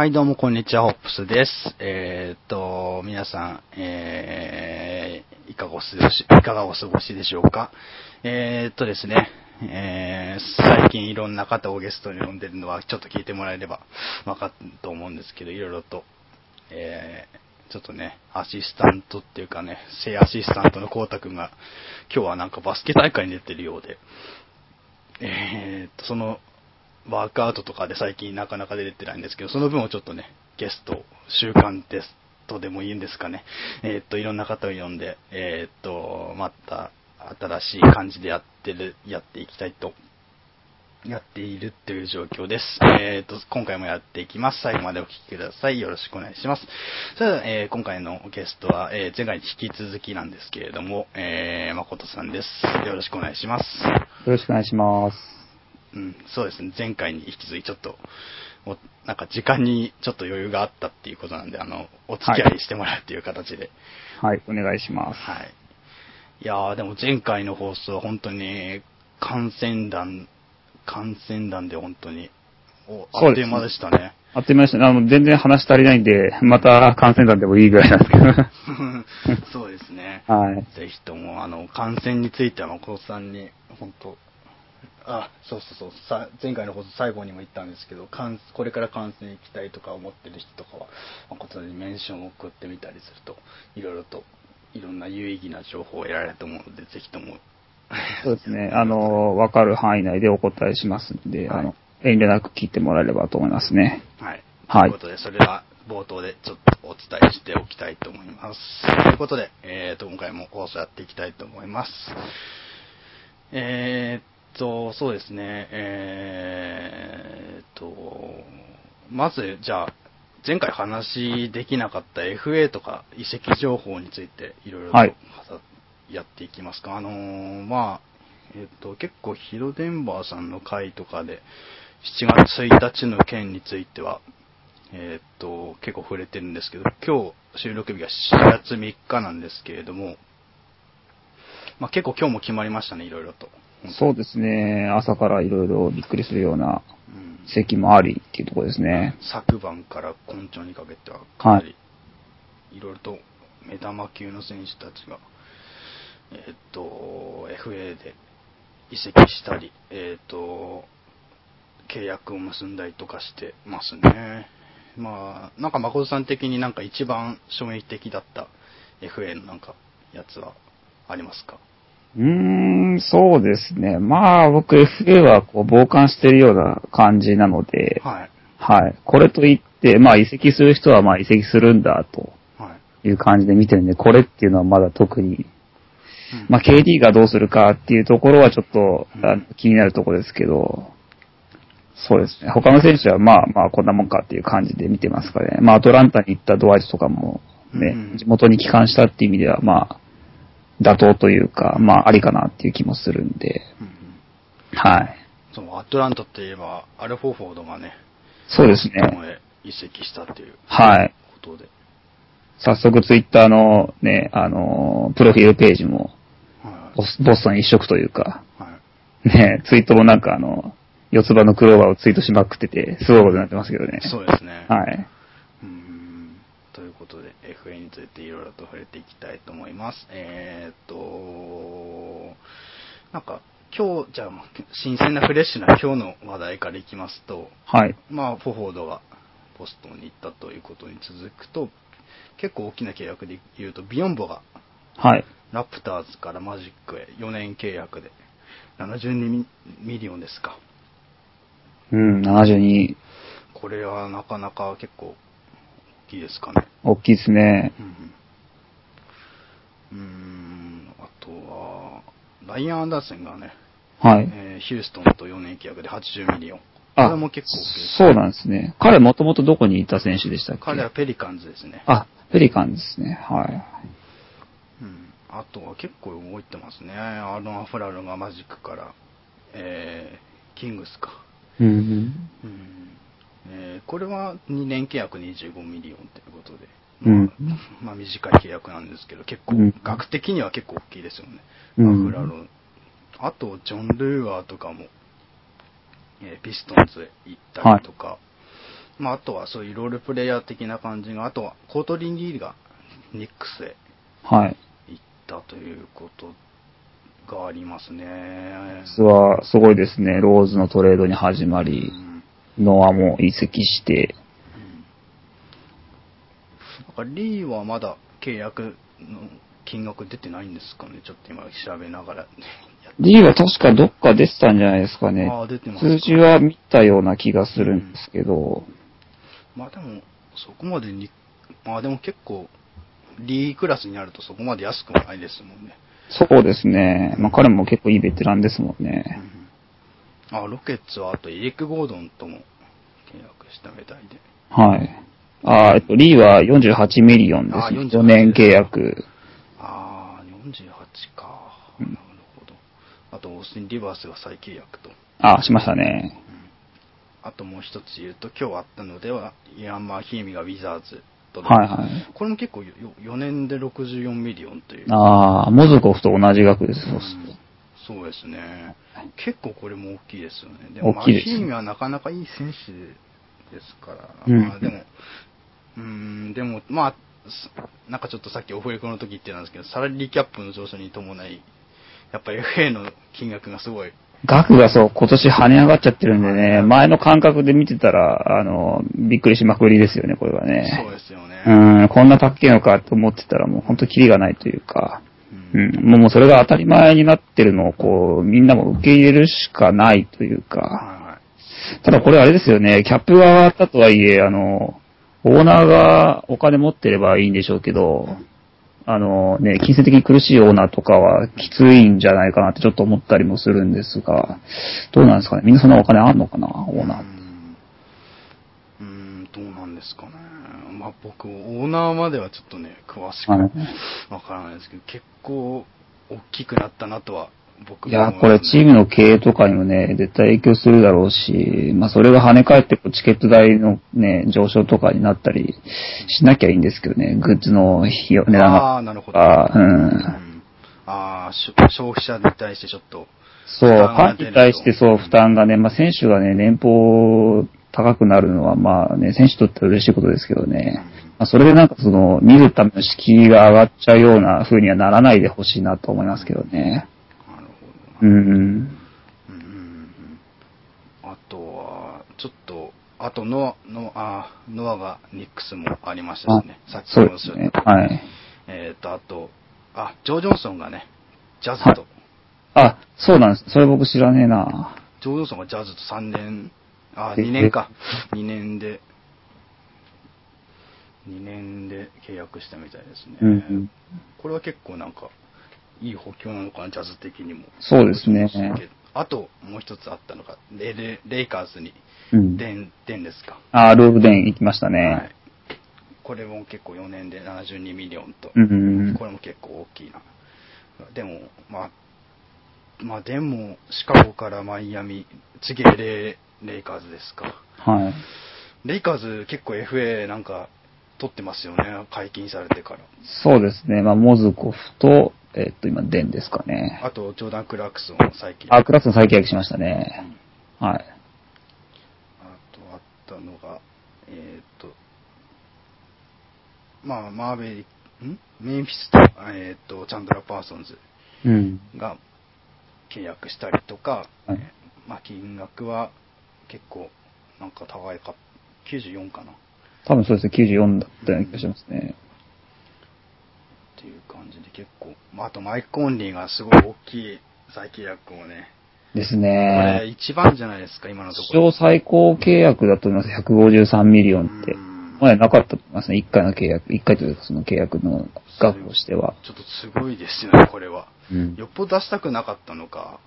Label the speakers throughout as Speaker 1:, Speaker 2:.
Speaker 1: はい、どうも、こんにちは、ホップスです。えーっと、皆さん、えー、いかがお過ごし、いかがお過ごしでしょうか？えーっとですね、えー、最近いろんな方をゲストに呼んでるのは、ちょっと聞いてもらえればわかると思うんですけど、いろいろと、えー、ちょっとね、アシスタントっていうかね、正アシスタントのコウタくんが、今日はなんかバスケ大会に出てるようで、えーっと、その、ワークアウトとかで最近なかなか出てないんですけど、その分をちょっとね、ゲスト、週間テストでもいいんですかね。えーっと、いろんな方を呼んで、えーっと、また、新しい感じでやってる、やっていきたいと、やっているっていう状況です。えーっと、今回もやっていきます。最後までお聞きください。よろしくお願いします。それでは、え今回のゲストは、え前回に引き続きなんですけれども、えー、誠さんです。よろしくお願いします。
Speaker 2: よろしくお願いします。
Speaker 1: うん、そうですね。前回に引き続きちょっと、おなんか時間にちょっと余裕があったっていうことなんで、あの、お付き合いしてもらうっていう形で。
Speaker 2: はい、お願いします。
Speaker 1: はい。いやー、でも前回の放送は本当に、感染弾、感染弾で本当に、おあっという間でしたね。
Speaker 2: あっという間でしたね。あの、全然話足りないんで、また感染団でもいいぐらいなんですけど。
Speaker 1: そうですね。
Speaker 2: はい。
Speaker 1: ぜひとも、あの、感染については、誠さんに、本当あ、そうそうそう、さ前回の放送最後にも言ったんですけど、感これから観戦行きたいとか思ってる人とかは、誠さんにメンションを送ってみたりすると、いろいろと、いろんな有意義な情報を得られると思うので、ぜひとも。
Speaker 2: そうですね。あの、わかる範囲内でお答えしますんで、
Speaker 1: はい
Speaker 2: あの、遠慮なく聞いてもらえればと思いますね。
Speaker 1: はい。
Speaker 2: はい
Speaker 1: ということで、それは冒頭でちょっとお伝えしておきたいと思います。ということで、えーと、今回も放送やっていきたいと思います。えーっと、そうですね、えーっと、まず、じゃあ、前回話できなかった FA とか移籍情報についていろいろと
Speaker 2: はい
Speaker 1: やっていきますか。あのーまあ、えーっと、結構ヒロデンバーさんの回とかで、7月1日の件については、えーっと、結構触れてるんですけど、今日収録日が7月3日なんですけれども、まあ結構今日も決まりましたね、いろいろと。
Speaker 2: そうですね。朝からいろいろびっくりするような
Speaker 1: うん
Speaker 2: 席もありっていうところですね。
Speaker 1: 昨晩から今朝にかけてはかなり、いろいろと目玉級の選手たちが、えーっと、FA で移籍したり、えーっと、契約を結んだりとかしてますね。まあ、なんか誠さん的になんか一番衝撃的だった FA のなんかやつはありますか？
Speaker 2: うーん、そうですね。まあ、僕 FA はこう傍観してるような感じなので、
Speaker 1: はい。
Speaker 2: はい。これといって、まあ移籍する人はまあ移籍するんだと
Speaker 1: はい。
Speaker 2: いう感じで見てるんで、これっていうのはまだ特に、
Speaker 1: うん
Speaker 2: まあ KD がどうするかっていうところはちょっと、気になるところですけど、そうですね。他の選手はまあまあこんなもんかっていう感じで見てますかね。まあアトランタに行ったドワイトとかもね、
Speaker 1: うん
Speaker 2: 地元に帰還したっていう意味ではまあ、妥当というか、まあありかなっていう気もするんで、
Speaker 1: うんうん
Speaker 2: はい。
Speaker 1: そのアトランタって言えば、アルフォーフォードがね、
Speaker 2: そうですね。
Speaker 1: 移籍したっていう
Speaker 2: はい。
Speaker 1: ことで。
Speaker 2: 早速ツイッターのね、あの、プロフィールページも
Speaker 1: はい
Speaker 2: ボスボストン一色というか、
Speaker 1: はい。
Speaker 2: ね、ツイートもなんかあの、四つ葉のクローバーをツイートしまくってて、すごいことになってますけどね。
Speaker 1: そうですね。
Speaker 2: はい。
Speaker 1: うーんということで、FA についていろいろと触れていきたいと思います。えーっと、なんか、今日、じゃあ、新鮮なフレッシュな今日の話題からいきますと、
Speaker 2: はい。
Speaker 1: まあ、フォフォードがボストンに行ったということに続くと、結構大きな契約で言うと、ビヨンボが
Speaker 2: はい。
Speaker 1: ラプターズからマジックへ4年契約で72ミ million ですか。
Speaker 2: うん、72、
Speaker 1: これはなかなか結構大きいですかね。
Speaker 2: 大きいですね。
Speaker 1: うんうん、うーんあとは、ライアン・アンダーソンがね、
Speaker 2: はい。
Speaker 1: えーヒューストンと4年契約で80 million。こ
Speaker 2: あ
Speaker 1: れも結構大きいです
Speaker 2: そうなんですね。彼もともとどこにいた選手でしたっけ？
Speaker 1: 彼はペリカンズですね。
Speaker 2: あ、ペリカンですね。はい。
Speaker 1: うん、あとは結構動いてますね。アーロン・アフラロがマジックから、えーキングスか。
Speaker 2: うんうん。
Speaker 1: うんえーこれは2年契約25 million ということで、
Speaker 2: うん
Speaker 1: まあまあ短い契約なんですけど、結構
Speaker 2: うん、
Speaker 1: 額的には結構大きいですよね。
Speaker 2: うん
Speaker 1: アフラロ。あと、ジョン・ルーアーとかも、えーピストンズへ行ったりとか、まあ、あとはそういう role player 的な感じが、あとはコートニー・リーがニックスへ
Speaker 2: はい。
Speaker 1: 行ったということがありますね。
Speaker 2: 実はすごいですね。ローズのトレードに始まり
Speaker 1: う、ん
Speaker 2: ノアも移籍して、
Speaker 1: なんかリーはまだ契約の金額出てないんですかね？ちょっと今調べながら。
Speaker 2: リーは確かどっか出てたんじゃないですかね。
Speaker 1: ああ、出てますか
Speaker 2: 数字は見たような気がするんですけど、
Speaker 1: まあでも、そこまでに、まあでも結構、リークラスになるとそこまで安くもないですもんね。
Speaker 2: そうですね。まあ彼も結構いいベテランですもんね。
Speaker 1: あ、ロケッツはあとエリック・ゴードンとも契約したみたいで。
Speaker 2: はい。あーえっと、リーは48 million です、
Speaker 1: あ
Speaker 2: ね。
Speaker 1: 48
Speaker 2: 4年契約。
Speaker 1: ああ、48か。
Speaker 2: うん
Speaker 1: なるほど。あと、オースティン・リバースが再契約と。
Speaker 2: あ、しましたね。
Speaker 1: あともう一つ言うと、今日あったのでは、イアン・マーヒーミがウィザーズと。
Speaker 2: はいはい。
Speaker 1: これも結構よ4年で64 million という。
Speaker 2: ああ、モズコフと同じ額です。そうすると
Speaker 1: そうですね。結構これも大きいですよね。でも、
Speaker 2: 大きいです
Speaker 1: マヒーミはなかなかいい選手ですから。
Speaker 2: うん
Speaker 1: まあでも、うーん、でも、まあ、すなんかちょっとさっきオフレコの時言ってたんですけど、サラリーキャップの上昇に伴い、やっぱ FA の金額がすごい、
Speaker 2: 額がそう、今年跳ね上がっちゃってるんでね、前の感覚で見てたら、あの、びっくりしまくりですよね、これはね。
Speaker 1: そうですよね。
Speaker 2: うん、こんな高いのかと思ってたらもう本当キリがないというか、
Speaker 1: う
Speaker 2: ん、もうそれが当たり前になってるのをこう、みんなも受け入れるしかないというか、ただこれあれですよね、キャップが上がったとはいえ、あの、オーナーがお金持ってればいいんでしょうけど、あのね、金銭的に苦しいオーナーとかはきついんじゃないかなってちょっと思ったりもするんですが、どうなんですかね。みんなそんなお金あんのかなオーナー
Speaker 1: うーん、どうなんですかね。まあ僕、オーナーまではちょっとね、詳しく
Speaker 2: はい
Speaker 1: わからないですけど、結構大きくなったなとは僕
Speaker 2: いや、これチームの経営とかにもね、絶対影響するだろうし、まあそれが跳ね返ってこうチケット代のね、上昇とかになったりしなきゃいいんですけどね、グッズの費用値段
Speaker 1: あ
Speaker 2: が。
Speaker 1: あ、なるほど。
Speaker 2: あーうん
Speaker 1: うんあ消費者に対してちょっと、
Speaker 2: そう、ファンに対してそう、負担がね、まあ選手がね、年俸高くなるのはまあね、選手にとっては嬉しいことですけどね。まあそれでなんかその、見るための敷居が上がっちゃうような風にはならないでほしいなと思いますけどね。
Speaker 1: なるほ
Speaker 2: うん。
Speaker 1: どな。うんあとは、ちょっと、あとノア、ノア、ノアがニックスもありましたしね。さっき
Speaker 2: そう
Speaker 1: も
Speaker 2: ですね。はい。
Speaker 1: えっ、と、あと、あ、ジョー・ジョンソンがね、ジャズと、
Speaker 2: あ、そうなんです。それ僕知らねえな。
Speaker 1: ジョー・ジョンソンがジャズと3年、あ、
Speaker 2: え
Speaker 1: 2年か。2年で、2年で契約したみたいですね。
Speaker 2: うんうん。
Speaker 1: これは結構なんか、いい補強なのかな、ジャズ的にも。
Speaker 2: そうですね
Speaker 1: あと、もう一つあったのが、レレレイカーズに、
Speaker 2: うん。
Speaker 1: デン、デンですか。
Speaker 2: あ、ルオル・デン行きました
Speaker 1: はい
Speaker 2: ね。。
Speaker 1: これも結構4年で72 millionと、
Speaker 2: うんうん
Speaker 1: これも結構大きいな。でも、まあ、まあでも、シカゴからマイアミ、次レイレイカーズですか。
Speaker 2: はい。
Speaker 1: レイカーズ結構 FA なんか取ってますよね、解禁されてから。
Speaker 2: そうですね。まあ、モズコフと、えっと、今、デンですかね。
Speaker 1: あと、ジョーダン・クラークソン最近。
Speaker 2: あ、クラスの再契約しましたね。はい。
Speaker 1: あとあったのが、えっ、と、まあ、マーベリん？メンフィスと、えっ、と、チャンドラ・パーソンズ
Speaker 2: うん。
Speaker 1: が契約したりとか、
Speaker 2: はい
Speaker 1: まあ、金額は結構、なんか高いか、94かなっ
Speaker 2: 多分そうですね。94だったような気がしますね。
Speaker 1: ていう感じで結構、まあ、あとマイク・コンリーがすごい大きい再契約をね、
Speaker 2: です
Speaker 1: これ
Speaker 2: ね。
Speaker 1: 一番じゃないですか、今のとこ
Speaker 2: 史
Speaker 1: ろ。
Speaker 2: 上最高契約だと思います。153 million って
Speaker 1: う。ん
Speaker 2: 前なかったと思いますね。1回の契約、1回というかその契約の額としては。
Speaker 1: ちょっとすごいですよね、これは。
Speaker 2: うん
Speaker 1: よっぽど出したくなかったのか、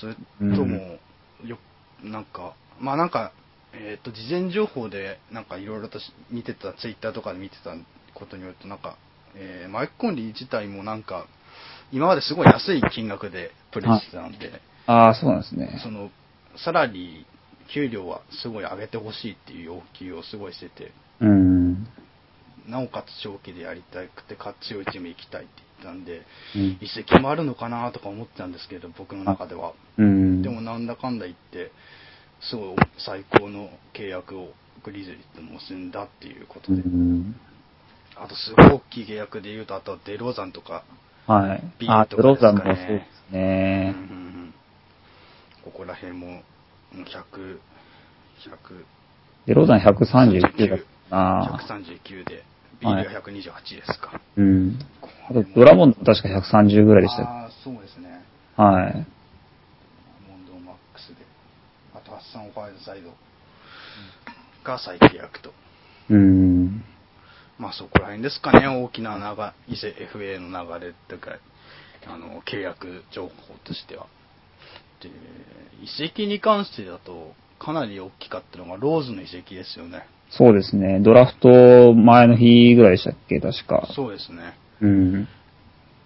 Speaker 1: それとも、よ、なんか、まあなんか、えっ、と、事前情報で、なんかいろいろとし見てた、ツイッターとかで見てたことによると、なんか、えーマイク・コンリー自体もなんか、今まですごい安い金額でプレイしてたんで、
Speaker 2: ああ、そうなんですね。
Speaker 1: その、サラリー、給料はすごい上げてほしいっていう要求をすごいしてて、
Speaker 2: うん。
Speaker 1: なおかつ長期でやりたくて、勝ちをチーム行きたいって言ったんで、
Speaker 2: うん
Speaker 1: 移籍もあるのかなとか思ってたんですけど、僕の中では。
Speaker 2: うん。
Speaker 1: でもなんだかんだ言って、すごい最高の契約をグリズリーと結んだっていうこと
Speaker 2: う
Speaker 1: で。
Speaker 2: ん。
Speaker 1: あとすごい大きい契約で言うと、あとはデローザンとか、
Speaker 2: はい。
Speaker 1: ビーとかですかね
Speaker 2: ドローザンもそうですね。
Speaker 1: うんここら辺も、もう100、100、
Speaker 2: デローザン139だったな
Speaker 1: 139で、ビールが128ですか。
Speaker 2: うん。あと、ドラモンド確か130ぐらいでした。
Speaker 1: ああ、そうですね。
Speaker 2: はい。
Speaker 1: モンドマックスで。あと、ハッサン・ファイズサイドが再契約と。
Speaker 2: うん。
Speaker 1: まあそこら辺ですかね、大きな流伊勢 FA の流れというか、あの、契約情報としては。で、移籍に関してだと、かなり大きかったのが、ローズの移籍ですよね。
Speaker 2: そうですね。ドラフト前の日ぐらいでしたっけ確か。
Speaker 1: そうですね。
Speaker 2: うん。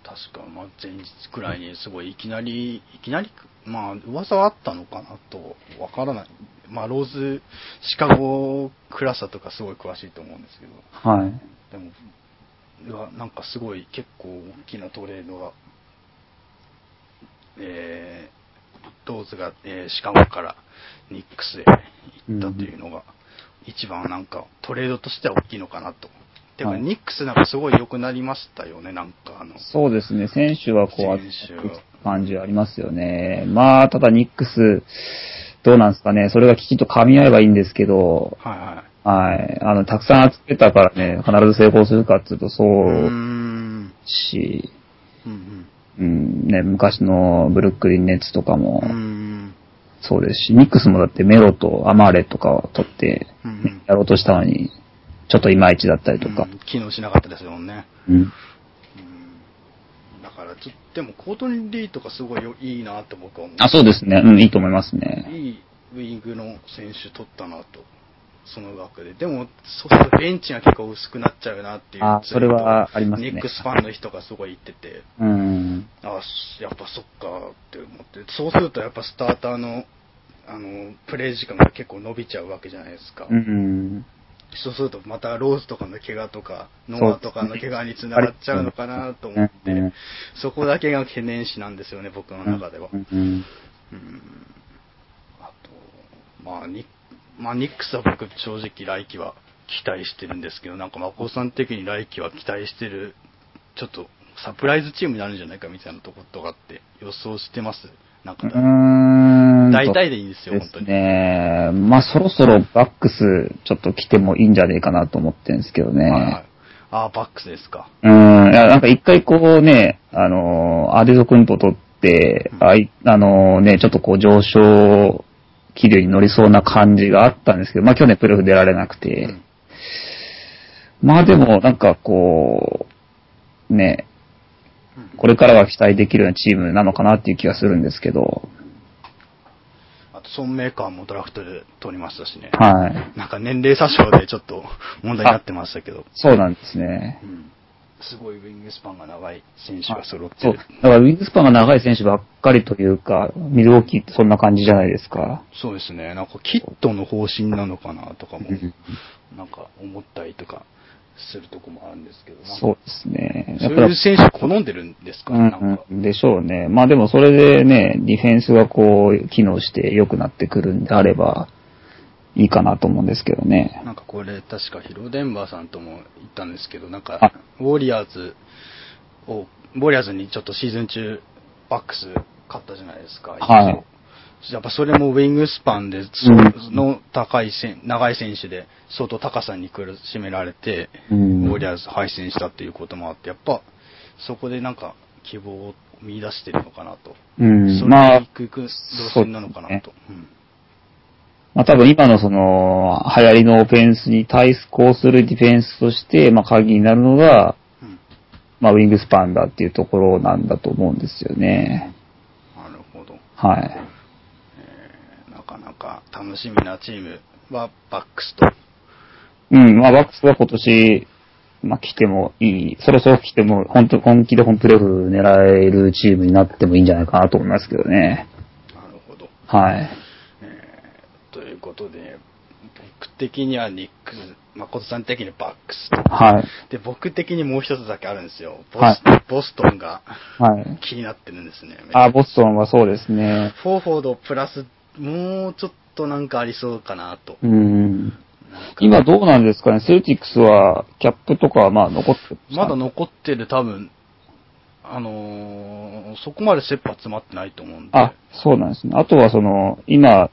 Speaker 1: 確か、まあ、前日くらいにすごいいきなり、いきなり、まあ、噂はあったのかなと、わからない。まあ、ローズ、シカゴクラスとかすごい詳しいと思うんですけど、
Speaker 2: はい。
Speaker 1: でも、うわなんかすごい結構大きなトレードが、えー、ローズが、えーシカゴからニックスへ行ったというのが、一番なんかトレードとしては大きいのかなと。でも、
Speaker 2: はい
Speaker 1: ニックスなんかすごい良くなりましたよね、なんかあの、
Speaker 2: そうですね。選手はこう、感じありますよね。まあ、ただニックス、どうなんですかね。それがきちんと噛み合えばいいんですけど、
Speaker 1: はいはい。
Speaker 2: はい。あの、たくさん集めたからね、必ず成功するかっていうと、そうし、
Speaker 1: うん
Speaker 2: うん、ね、昔のブルックリンネッツとかも。そうですし、ニックスもだってメロとアマーレとかを取って、ねやろうとしたのに、ちょっといまいちだったりとか
Speaker 1: うん。機能しなかったですもんね。
Speaker 2: うん。
Speaker 1: うんだからちょっと、でもコートニー・リーとかすごいよいいなって僕は思う。
Speaker 2: あ、そうですね。うん、いいと思いますね。
Speaker 1: いいウィングの選手取ったなと。その額で。でも、そうするとベンチが結構薄くなっちゃうなっていう。
Speaker 2: あそれはありますね
Speaker 1: ニックスファンの人がすごい言ってて、
Speaker 2: うん。
Speaker 1: あやっぱそっかって思って。そうするとやっぱスターターの、あの、プレイ時間が結構伸びちゃうわけじゃないですか。
Speaker 2: うん。
Speaker 1: そうするとまたローズとかの怪我とか、ノアとかの怪我につながっちゃうのかなと思って、
Speaker 2: うん
Speaker 1: そこだけが懸念視なんですよね、僕の中では。
Speaker 2: うん。
Speaker 1: うんあと、まあ、ニまあ、ニックスは僕正直来季は期待してるんですけど、なんか、まこさん的に来季は期待してる、ちょっとサプライズチームになるんじゃないかみたいなとことかって予想してます？なんか、
Speaker 2: うん。
Speaker 1: 大体でいいんですよ、
Speaker 2: で
Speaker 1: 本当に。
Speaker 2: すね。まあ、そろそろバックス、ちょっと来てもいいんじゃねえかなと思ってるんですけどね。
Speaker 1: はいはい。ああ、バックスですか。
Speaker 2: うん。いや、なんか一回こうね、あのー、アデゾ君と取って、
Speaker 1: うん
Speaker 2: あい、あのーね、ちょっとこう上昇気流に乗りそうな感じがあったんですけど、まあ去年プレフ出られなくて、
Speaker 1: うん
Speaker 2: まあでもなんかこう、ね、
Speaker 1: うん
Speaker 2: これからは期待できるようなチームなのかなっていう気がするんですけど、
Speaker 1: ソンメーカーもドラフトで取りましたしね。
Speaker 2: はい。
Speaker 1: なんか年齢詐称でちょっと問題になってましたけど。
Speaker 2: そうなんですね。
Speaker 1: うんすごいウィングスパンが長い選手が揃って
Speaker 2: そう。
Speaker 1: る
Speaker 2: だ。からウィングスパンが長い選手ばっかりというか、ミルウォーキーってそんな感じじゃないですか。
Speaker 1: そうですね。なんかキットの方針なのかなとかも
Speaker 2: うん、
Speaker 1: なんか思ったりとかするとこもあるんですけど。
Speaker 2: そうですね。
Speaker 1: そういう選手好んでるんですか？
Speaker 2: う
Speaker 1: ん
Speaker 2: でしょうね。まあでもそれでね、ディフェンスがこう、機能して良くなってくるんであれば、いいかなと思うんですけどね。
Speaker 1: なんかこれ確かヒロデンバーさんとも言ったんですけど、なん
Speaker 2: あ
Speaker 1: か、ウォリアーズを、ウォリアーズにちょっとシーズン中、バックス勝ったじゃないですか。
Speaker 2: はい
Speaker 1: やっぱそれもウィングスパンで、
Speaker 2: うん
Speaker 1: その高いせん、長い選手で相当高さに苦しめられて、
Speaker 2: うん
Speaker 1: ウォリアーズ敗戦したっていうこともあって、やっぱそこでなんか希望を見出してるのかなと。
Speaker 2: うん
Speaker 1: それ
Speaker 2: まあ
Speaker 1: に行く路線なのかなと。うん
Speaker 2: まあ多分今のその、流行りのオフェンスに対抗するディフェンスとして、まあ鍵になるのが、
Speaker 1: うん
Speaker 2: まあウィングスパンだっていうところなんだと思うんですよね。
Speaker 1: なるほど。
Speaker 2: はい。
Speaker 1: か楽しみなチームはバックスと。
Speaker 2: うん、まあバックスは今年、まあ来てもいい、そろそろ来ても、本当本気で本プレーオフ狙えるチームになってもいいんじゃないかなと思いますけどね。
Speaker 1: なるほど。
Speaker 2: はい。
Speaker 1: えーということで、僕的にはニックス、誠さん的にバックスと。
Speaker 2: はい。
Speaker 1: で、僕的にもう一つだけあるんですよ。ボス,、
Speaker 2: はい
Speaker 1: ボストンが
Speaker 2: はい。
Speaker 1: 気になってるんですね。
Speaker 2: あ、ボストンはそうですね。
Speaker 1: フォーフォードプラス、もうちょっとなんかありそうかなと。
Speaker 2: うん。今どうなんですかね？セルティックスは、キャップとかはまあ残ってる
Speaker 1: まだ残ってる多分、あのーそこまで切羽詰まってないと思うんで。
Speaker 2: あ、そうなんですね。あとはその、今、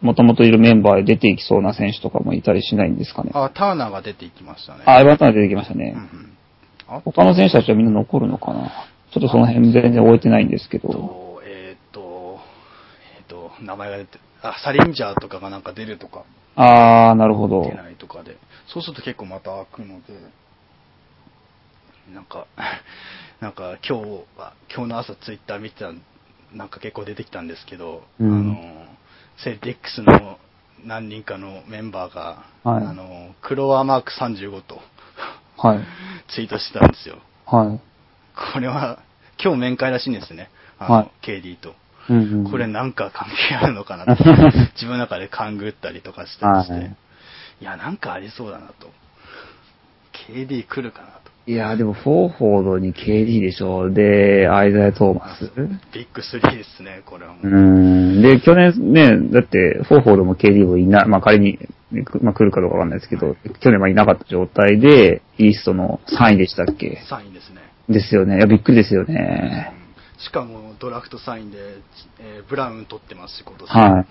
Speaker 2: もともといるメンバーで出ていきそうな選手とかもいたりしないんですかね？
Speaker 1: あ、ターナーが出ていきましたね。
Speaker 2: あ、エバータン出てきましたね。
Speaker 1: うんうん。あ
Speaker 2: 他の選手たちはみんな残るのかな？ちょっとその辺全然終えてないんですけど。
Speaker 1: 名前が出て、あ、サリンジャーとかがなんか出るとか、
Speaker 2: あー、なるほど
Speaker 1: 出。ないとかで、そうすると結構また開くので、なんか、なんか今日は、今日の朝ツイッター見てたら、なんか結構出てきたんですけど、
Speaker 2: うん
Speaker 1: あの、セルティックスの何人かのメンバーが、
Speaker 2: はい
Speaker 1: あの、クロワーマーク35と
Speaker 2: はい。
Speaker 1: ツイートしてたんですよ。
Speaker 2: はい。
Speaker 1: これは、今日面会らしいんですね。あの、
Speaker 2: はい
Speaker 1: KD と。
Speaker 2: うんうん、
Speaker 1: これなんか関係あるのかなと、自分の中で勘ぐったりとかしてまして、
Speaker 2: はい
Speaker 1: い、や、なんかありそうだなと。KD 来るかなと。
Speaker 2: いや、でも、フォーフォードに KD でしょ。で、アイザヤ・トーマス。
Speaker 1: ビッグ3ですね、これはもう。
Speaker 2: うーん。で、去年ね、だって、フォーフォードも KD もいない、まあ仮に、まあ来るかどうかわかんないですけど、去年はいなかった状態で、イーストの3位でしたっけ
Speaker 1: ？3位ですね。
Speaker 2: ですよね。いや、びっくりですよね。
Speaker 1: しかもドラフト3位で、えーブラウン取ってますし、今年。
Speaker 2: はい。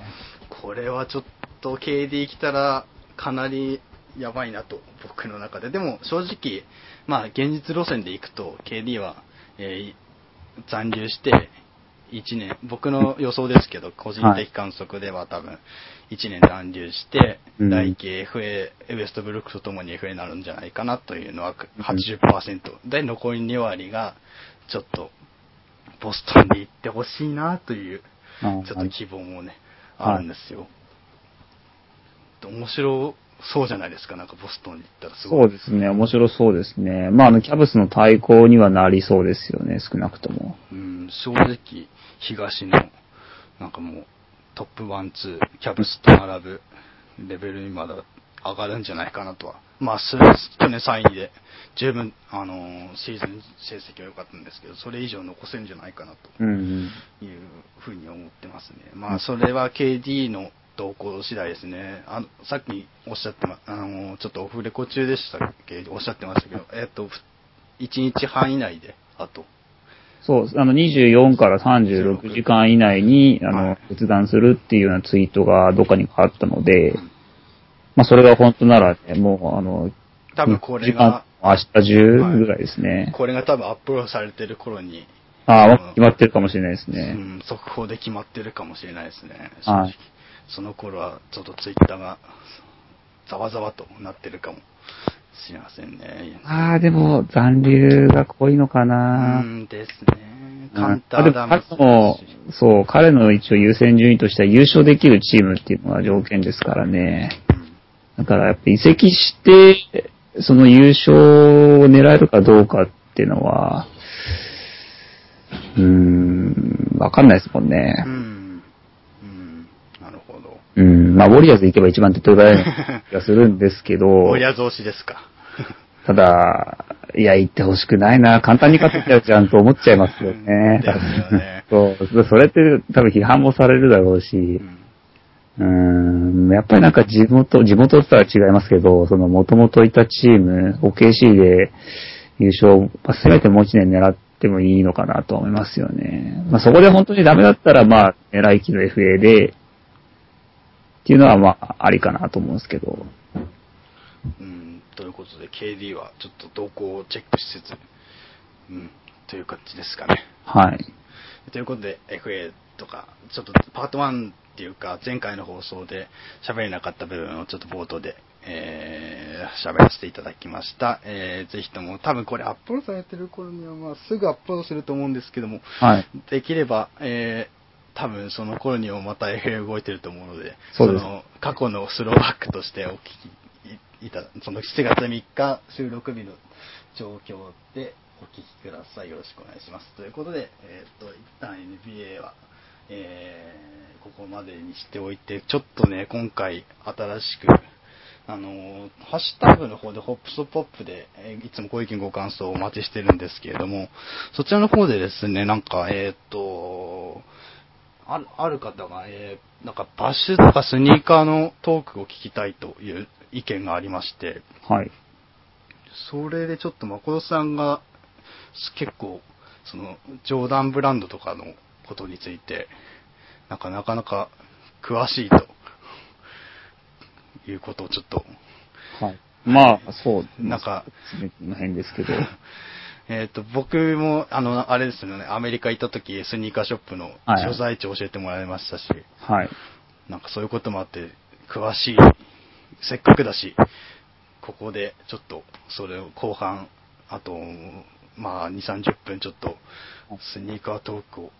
Speaker 1: これはちょっと KD 来たらかなりやばいなと、僕の中で。でも正直、まあ現実路線で行くと KD は、えー残留して1年、僕の予想ですけど、個人的観測では多分1年残留して、
Speaker 2: うん
Speaker 1: 来季 FA、ウエストブルックとともに FA になるんじゃないかなというのは80%。で、残り2割がちょっとボストンに行ってほしいなというちょっと希望もね、
Speaker 2: はい
Speaker 1: あるんですよ。面白そうじゃないですか、なんかボストンに行ったらすごい。
Speaker 2: そうですね。面白そうですね。まあ、あの、キャブスの対抗にはなりそうですよね。少なくとも。
Speaker 1: うん、正直、東の、なんかもう、トップ1、2、キャブスと並ぶレベルにまだ上がるんじゃないかなとは。まあ、す去年3位で、十分、あのーシーズン成績は良かったんですけど、それ以上残せるんじゃないかなと。
Speaker 2: うんうん。
Speaker 1: いうふうに思ってますね。まあ、それは KD の動向次第ですね。あの、さっきおっしゃってま、あの、ちょっとオフレコ中でしたっけ？おっしゃってましたけど、えっと、1日半以内で、あと。
Speaker 2: そう、あの、24から36時間以内に、あの
Speaker 1: はい、
Speaker 2: 決断するっていうようなツイートがどっかにあったので、まあ、それが本当ならね、もう、あの、
Speaker 1: 多分これ
Speaker 2: 時間
Speaker 1: が、
Speaker 2: 明日中ぐらいですね。
Speaker 1: これが多分アップロードされてる頃に、
Speaker 2: ああ、決まってるかもしれないです
Speaker 1: う
Speaker 2: ね。
Speaker 1: ん、速報で決まってるかもしれないですね。
Speaker 2: はい
Speaker 1: その頃はちょっとツイッターがざわざわとなってるかもしれませんね。
Speaker 2: ああ、でも、残留が濃いのか
Speaker 1: う
Speaker 2: な。
Speaker 1: んですね。カウンターダム
Speaker 2: あでも彼の、そう、彼の一応優先順位としては優勝できるチームっていうのが条件ですからね。だからやっぱ移籍して、その優勝を狙えるかどうかっていうのは、うーん、わかんないですもんね
Speaker 1: う。ん。うん。なるほど。
Speaker 2: うん、まあ、ウォリアーズ行けば一番手っ取り早い気がするんですけど、
Speaker 1: 親増しですか？
Speaker 2: ただ、いや、行ってほしくないな、簡単に勝てちゃうじゃんと思っちゃいますよね。
Speaker 1: ですよね
Speaker 2: そう、それって多分批判もされるだろうし
Speaker 1: う、ん
Speaker 2: うーん、やっぱりなんか地元、地元とは違いますけど、その元々いたチーム、OKC で優勝、まあ、せめてもう一年狙ってもいいのかなと思いますよね。まあそこで本当にダメだったら、まあ、狙い気の FA で、っていうのはまあ、ありかなと思うんですけど。
Speaker 1: うん。ということで、KD はちょっと動向をチェックしつつ、うん。という感じですかね。
Speaker 2: はい。
Speaker 1: ということで、FA とか、ちょっとパート1っていうか、前回の放送で喋れなかった部分をちょっと冒頭で、えー、喋らせていただきました。えー、ぜひとも、多分これアップロードされてる頃には、まあ、すぐアップロードすると思うんですけども、
Speaker 2: はい。
Speaker 1: できれば、えー、多分その頃にもまた FA 動いてると思うので、
Speaker 2: そ
Speaker 1: の過去のスローバックとしてお聞きいた、その7月3日収録日の状況でお聞きください。よろしくお願いします。ということで、えっ、と、一旦 NBA は、えー、ここまでにしておいて、ちょっとね、今回新しく、あのーハッシュタグの方でホップスポップで、えーいつもご意見ご感想をお待ちしてるんですけれども、そちらの方でですね、なんか、えっ、と、ある、ある方が、えー、なんかバッシュとかスニーカーのトークを聞きたいという意見がありまして、
Speaker 2: はい。
Speaker 1: それでちょっと誠さんが結構、その、ジョーダンブランドとかのことについて、なんかなかなか詳しいと、いうことをちょっと、
Speaker 2: はい。まあ、そう。
Speaker 1: なんか、
Speaker 2: の辺ですけど。
Speaker 1: えっ、と、僕も、あの、あれですよね、アメリカ行った時、スニーカーショップの
Speaker 2: はい
Speaker 1: 所在地教えてもらいましたし、
Speaker 2: はい。
Speaker 1: なんかそういうこともあって、詳しい、せっかくだし、ここでちょっと、それを後半、あと、まあ、2、30分ちょっと、スニーカートークを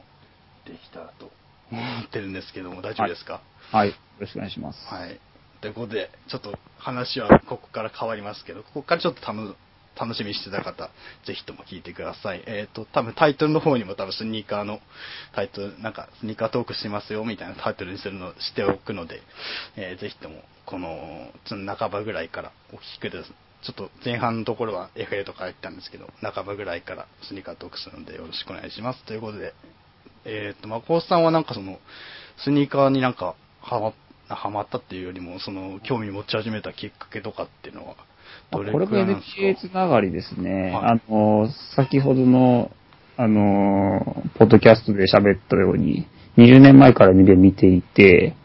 Speaker 1: できたらと思ってるんですけども、大丈夫ですか？
Speaker 2: はい。よろしくお願いします。
Speaker 1: はい。ということで、ちょっと話はここから変わりますけど、ここからちょっとたの楽しみにしてた方、ぜひとも聞いてください。えっ、と、多分タイトルの方にも多分スニーカーのタイトル、なんかスニーカートークしてますよみたいなタイトルにするの、しておくので、えーぜひともこの、ちょっと半ばぐらいからお聞きください。ちょっと前半のところは FA とか言ったんですけど、半ばぐらいからスニーカートークするのでよろしくお願いします。ということで、えっ、と、まあ、コースさんはなんかその、スニーカーになんか、はま、はまったっていうよりも、その、興味持ち始めたきっかけとかっていうのは、どれ
Speaker 2: これも
Speaker 1: くらいなんですか
Speaker 2: ？NBA つながりですね。
Speaker 1: はい
Speaker 2: あの、先ほどの、あの、ポッドキャストで喋ったように、20年前から NBA 見ていて、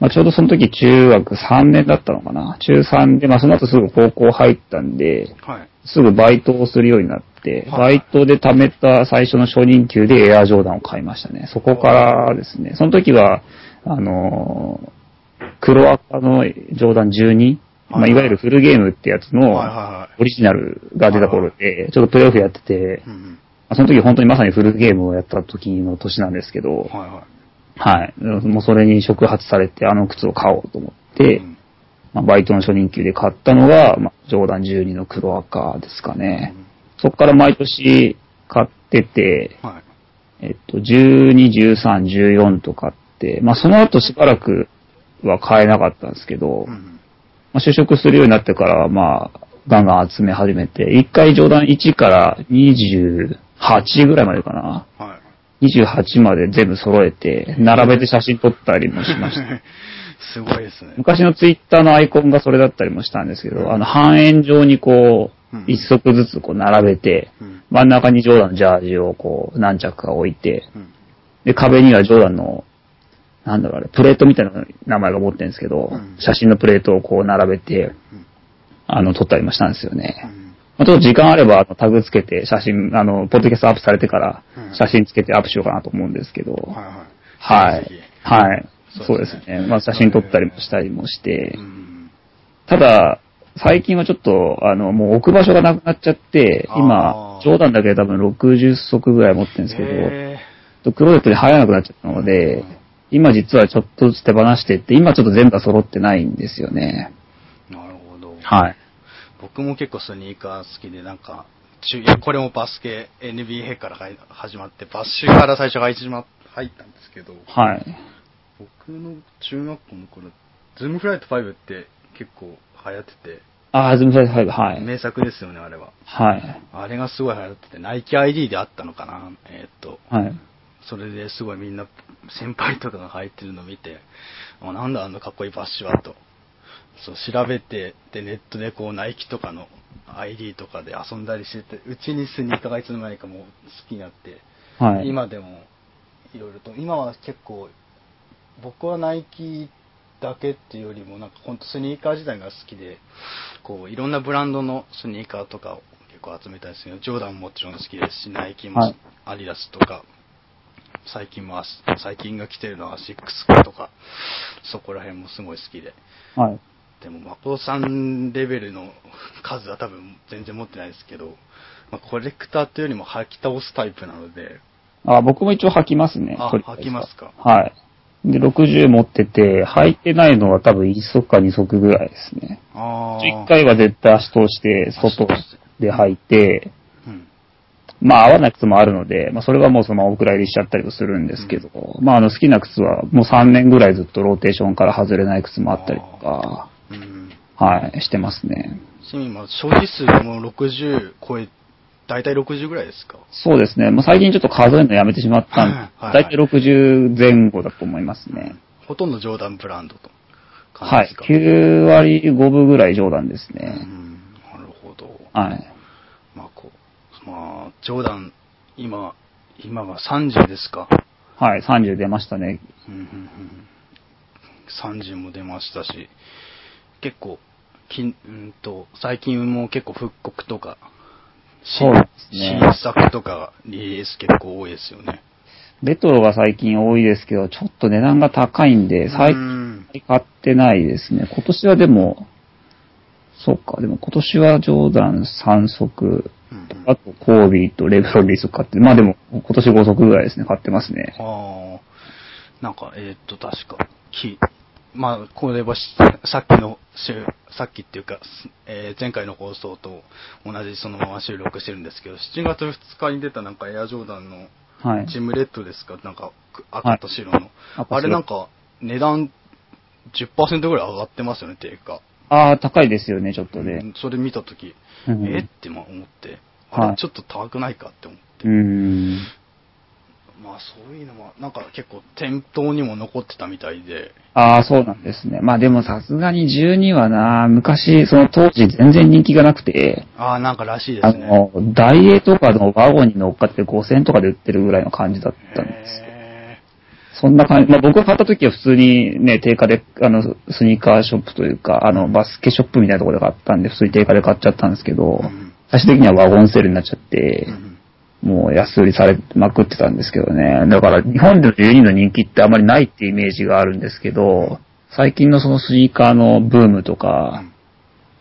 Speaker 2: まあ、ちょうどその時中学3年だったのかな？中3で、まあその後すぐ高校入ったんで、
Speaker 1: はい。
Speaker 2: すぐバイトをするようになっバイトで貯めた最初の初任給でエアジョーダンを買いましたね。そこからですね、その時は、あの、黒赤のジョーダン12、まあ、いわゆるフルゲームってやつのオリジナルが出た頃で、ちょっとプレイオフやってて、その時本当にまさにフルゲームをやった時の年なんですけど、
Speaker 1: はい。
Speaker 2: もうそれに触発されてあの靴を買おうと思っ
Speaker 1: い。
Speaker 2: て、
Speaker 1: うん
Speaker 2: まあ、バイトの初任給で買ったのが、まあ、ジョーダン12の黒赤ですかね。そこから毎年買ってて、
Speaker 1: はい。
Speaker 2: えっと、12、13、14と買って、まあ、その後しばらくは買えなかったんですけど、
Speaker 1: うん
Speaker 2: まあ、就職するようになってから、まあ、ガンガン集め始めて、一回ジョーダン1から28ぐらいまでかな。
Speaker 1: はい。
Speaker 2: 28まで全部揃えて、並べて写真撮ったりもしました。
Speaker 1: すごいですね。
Speaker 2: 昔のツイッターのアイコンがそれだったりもしたんですけ
Speaker 1: うん
Speaker 2: ど、あの、半円状にこう
Speaker 1: うん、
Speaker 2: 一足ずつこう並べて、
Speaker 1: うん。
Speaker 2: 真ん中にジョーダンのジャージをこう、何着か置いて、
Speaker 1: うん。
Speaker 2: で、壁にはジョーダンの、なんだろうあれ、プレートみたいな名前が持ってるんですけど
Speaker 1: うん、
Speaker 2: 写真のプレートをこう並べて
Speaker 1: うん、
Speaker 2: あの、撮ったりもしたんですよね。あ、ちょっと時間あれば、タグつけて写真、あの、ポッドキャストアップされてから
Speaker 1: うん、
Speaker 2: 写真つけてアップしようかなと思うんですけど、
Speaker 1: はいはい。
Speaker 2: はい。はい。
Speaker 1: そ
Speaker 2: そうう
Speaker 1: で
Speaker 2: すすね。まあ、写真撮ったりもしたりもして。ただ、最近はちょっと、あの、もう置く場所がなくなっちゃって、
Speaker 1: あ
Speaker 2: 今
Speaker 1: ー、
Speaker 2: ジョーダンだけで多分60足ぐらい持ってるんですけど、
Speaker 1: へ
Speaker 2: クローゼットに入らなくなっちゃったので
Speaker 1: うん、
Speaker 2: 今実はちょっとずつ手放してって、今ちょっと全部は揃ってないんですよね。
Speaker 1: ーなるほど。
Speaker 2: はい。
Speaker 1: 僕も結構スニーカー好きで、なんか、中いやこれもバスケ、NBA から入始まって、バッシュから最初始ま入ったんですけど、
Speaker 2: はい。
Speaker 1: 僕の中学校の頃、ズームフライト5って結構流行ってて、
Speaker 2: あー、ズームフライト5、はい。
Speaker 1: 名作ですよね、あれは。
Speaker 2: はい。
Speaker 1: あれがすごい流行ってて、ナイキ ID であったのかな？えーっと、
Speaker 2: はい。
Speaker 1: それですごいみんな、先輩とかが入ってるのを見て、あなんだあのかっこいいバッシュはと。そう、調べて、で、ネットでこう、ナイキとかの ID とかで遊んだりしてて、うちにスニーカーがいつの間にかもう好きになって、
Speaker 2: はい。
Speaker 1: 今でも、いろいろと、今は結構、僕はナイキだけっていうよりも、なんか本当スニーカー自体が好きで、こう、いろんなブランドのスニーカーとかを結構集めたりするジョーダンももちろん好きですし、ナイキも、
Speaker 2: はい
Speaker 1: アディダスとか、最近も最近が来てるのはシックスとか、そこら辺もすごい好きで。
Speaker 2: はい。
Speaker 1: でも、マコさんレベルの数は多分全然持ってないですけど、まあ、コレクターというよりも履き倒すタイプなので、
Speaker 2: あ、僕も一応履きますね。
Speaker 1: あ履きますか
Speaker 2: はい。で、60持ってて、履いてないのは多分1足か2足ぐらいですね。
Speaker 1: ああ。
Speaker 2: 1回は絶対足通して、外で履いて、
Speaker 1: うん。
Speaker 2: まあ合わない靴もあるので、まあそれはもうそのままお蔵入りしちゃったりもするんですけど、まああの好きな靴はもう3年ぐらいずっとローテーションから外れない靴もあったりとか、
Speaker 1: うん。
Speaker 2: はい、してますね。
Speaker 1: ちなみに今、所持数がもう60超え大体60ぐらいですか？
Speaker 2: そうですね。まあ、最近ちょっと数えるのやめてしまったんで、
Speaker 1: はい
Speaker 2: 大体60前後だと思いますね。
Speaker 1: ほとんどジョーダンブランドと感
Speaker 2: はい
Speaker 1: じですか。。
Speaker 2: 9割5分ぐらい冗談です
Speaker 1: う
Speaker 2: ね。
Speaker 1: ん、なるほど。
Speaker 2: はい。
Speaker 1: まあ、こう、まあ、ジョーダン、今、今が30ですか？
Speaker 2: はい、30出ましたね。
Speaker 1: うんうんうん30も出ましたし、結構、きんうんと最近も結構復刻とか、
Speaker 2: そうですね
Speaker 1: 新作とかリリース結構多いですよね。
Speaker 2: レトロが最近多いですけど、ちょっと値段が高いんで、最
Speaker 1: う
Speaker 2: 近
Speaker 1: ん
Speaker 2: 買ってないですね。今年はでも、そうか、でも今年はジョーダン3足、あとコービーとレブロンリース買って、まあでも今年5足ぐらいですね、買ってますね。
Speaker 1: ああ、なんか、えーっと、確か、き、まあ、これはしさっきの週、さっきっていうか、すえー前回の放送と同じそのまま収録してるんですけど、7月2日に出たなんかエアジョーダンの
Speaker 2: はい。
Speaker 1: ジムレッドですか、なんかく赤と白の。
Speaker 2: 赤白
Speaker 1: あれなんか、値段10%ぐらい上がってますよね、定価。
Speaker 2: ああ、高いですよね、ちょっと
Speaker 1: う
Speaker 2: ね。
Speaker 1: んそれ見たとき、
Speaker 2: うん
Speaker 1: え？ってまあ思って、
Speaker 2: はい
Speaker 1: あれちょっと高くないかって思って。
Speaker 2: うーん。
Speaker 1: まあそういうのは、なんか結構店頭にも残ってたみたいで、
Speaker 2: ああ、そうなんですね。まあでもさすがに12はな、昔、その当時全然人気がなくて、
Speaker 1: ああ、なんからしいで
Speaker 2: あ
Speaker 1: すね。
Speaker 2: の、ダイエーとかのワゴンに乗っかって5000とかで売ってるぐらいの感じだったんですよ。
Speaker 1: へ
Speaker 2: そんな感じ、まあ僕が買った時は普通にね、定価で、あの、スニーカーショップというか、あの、バスケショップみたいなところで買ったんで、普通に定価で買っちゃったんですけど。
Speaker 1: ー、うん。
Speaker 2: 最終的にはワゴンセールになっちゃって。
Speaker 1: う、ん
Speaker 2: もう安売りされまくってたんですけどね。だから日本での12の人気ってあまりないってイメージがあるんですけど、最近のそのスニーカーのブームとか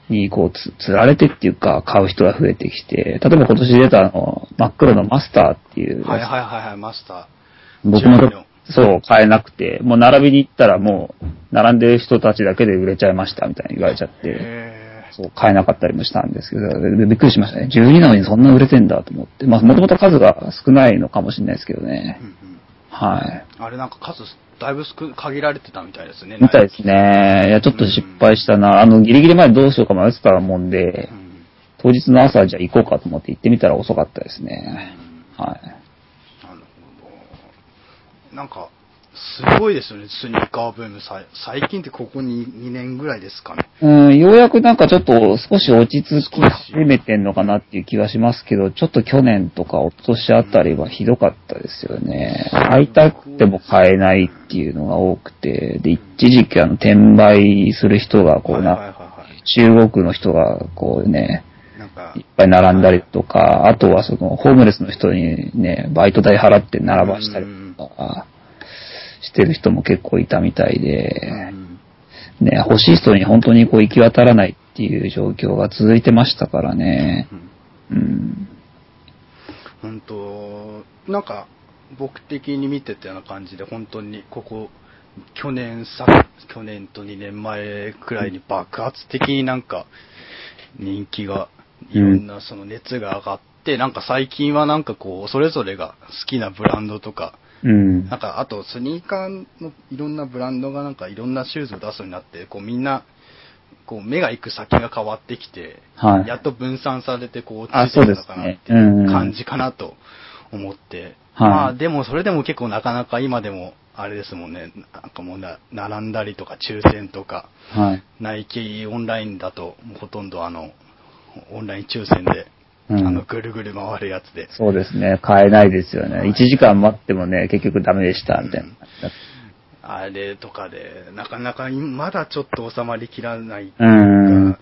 Speaker 2: にこうつ、つられてっていうか買う人が増えてきて、例えば今年出たあの、真っ黒のマスターっていう
Speaker 1: はいはいはいはい、マスタ
Speaker 2: 僕も
Speaker 1: 12の
Speaker 2: そう買えなくて、もう並びに行ったらもう、並んでる人たちだけで売れちゃいましたみたいに言われちゃっ
Speaker 1: ー。
Speaker 2: て、
Speaker 1: へ
Speaker 2: そう、買えなかったりもしたんですけど、でびっくりしましたね。12なのにそんな売れてんだと思って。まあ、もともと数が少ないのかもしれないですけど
Speaker 1: ー
Speaker 2: ね
Speaker 1: う。んうん
Speaker 2: はい。
Speaker 1: あれなんか数、だいぶ少限られてたみたいですね。
Speaker 2: みたいですね。いや、ちょっと失敗したな。あの、ギリギリまでどうしようか迷ってたもんで
Speaker 1: う、ん
Speaker 2: 当日の朝じゃあ行こうかと思って行ってみたら遅かったですね。はい。
Speaker 1: なるほど。なんか、すごいですよね、スニーカーブーム。最近ってここに2年ぐらいですかね。
Speaker 2: うん、ようやくなんかちょっと少し落ち着き始めてんのかなっていう気がしますけど、ちょっと去年とか一昨年あたりはひどかったですよね。買いたくても買えないっていうのが多くて、で、一時期あの、転売する人がこうな。中国の人がこうね、いっ、ぱい並んだりとか、あとはその、ホームレスの人にね、バイト代払って並ばしたりとか、してる人も結構いたみたいで、
Speaker 1: うん
Speaker 2: ね、欲しい人に本当にこう行き渡らないっていう状況が続いてましたからね。
Speaker 1: うん
Speaker 2: うん。
Speaker 1: 本当なんか、僕的に見てたような感じで、本当にここ、去年さ、去年と2年前くらいに爆発的になんか、人気が、いろんなその熱が上がって、なんか最近はなんかこう、それぞれが好きなブランドとか、
Speaker 2: うん。
Speaker 1: なんかあとスニーカーのいろんなブランドがなんかいろんなシューズを出すようになって、こうみんな、こう目が行く先が変わってきて、
Speaker 2: はい
Speaker 1: やっと分散されてこう
Speaker 2: あ
Speaker 1: ついてるのかなってい
Speaker 2: そう
Speaker 1: 感じかなと思って。
Speaker 2: はい
Speaker 1: まあでもそれでも結構なかなか今でもあれですもんね、なんかもうな並んだりとか抽選とか、
Speaker 2: はい。
Speaker 1: ナイキオンラインだとほとんどあの、オンライン抽選で、
Speaker 2: うん
Speaker 1: あのぐるぐる回るやつで。
Speaker 2: そうですね。買えないですよね。
Speaker 1: はい
Speaker 2: 1時間待ってもね、結局ダメでした、みたいな。
Speaker 1: あれとかで、なかなかまだちょっと収まりきらないって
Speaker 2: う。
Speaker 1: いうんか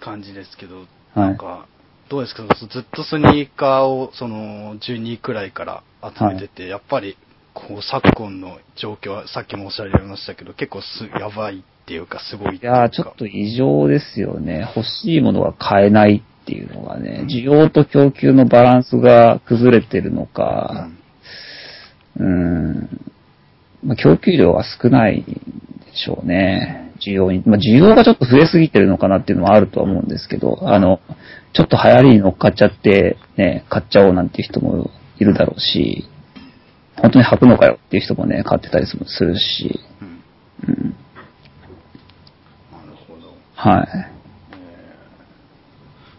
Speaker 1: 感じですけど、
Speaker 2: はい
Speaker 1: なんか、どうですか、ずっとスニーカーをその12くらいから集めてて、やっぱりこう昨今の状況はさっきもおっしゃられましたけど、結構すやばいっていうか、すごいい
Speaker 2: やー、ちょっと異常ですよね。欲しいものが買えないっていうのがね、需要と供給のバランスが崩れてるのか、うーん、まあ、供給量が少ないんでしょうね。需要に、まあ、需要がちょっと増えすぎてるのかなっていうのはあるとは思うんですけど、あの、ちょっと流行りに乗っかっちゃって、ね、買っちゃおうなんていう人もいるだろうし、本当に履くのかよっていう人もね、買ってたりするし、
Speaker 1: うん。なる
Speaker 2: はい。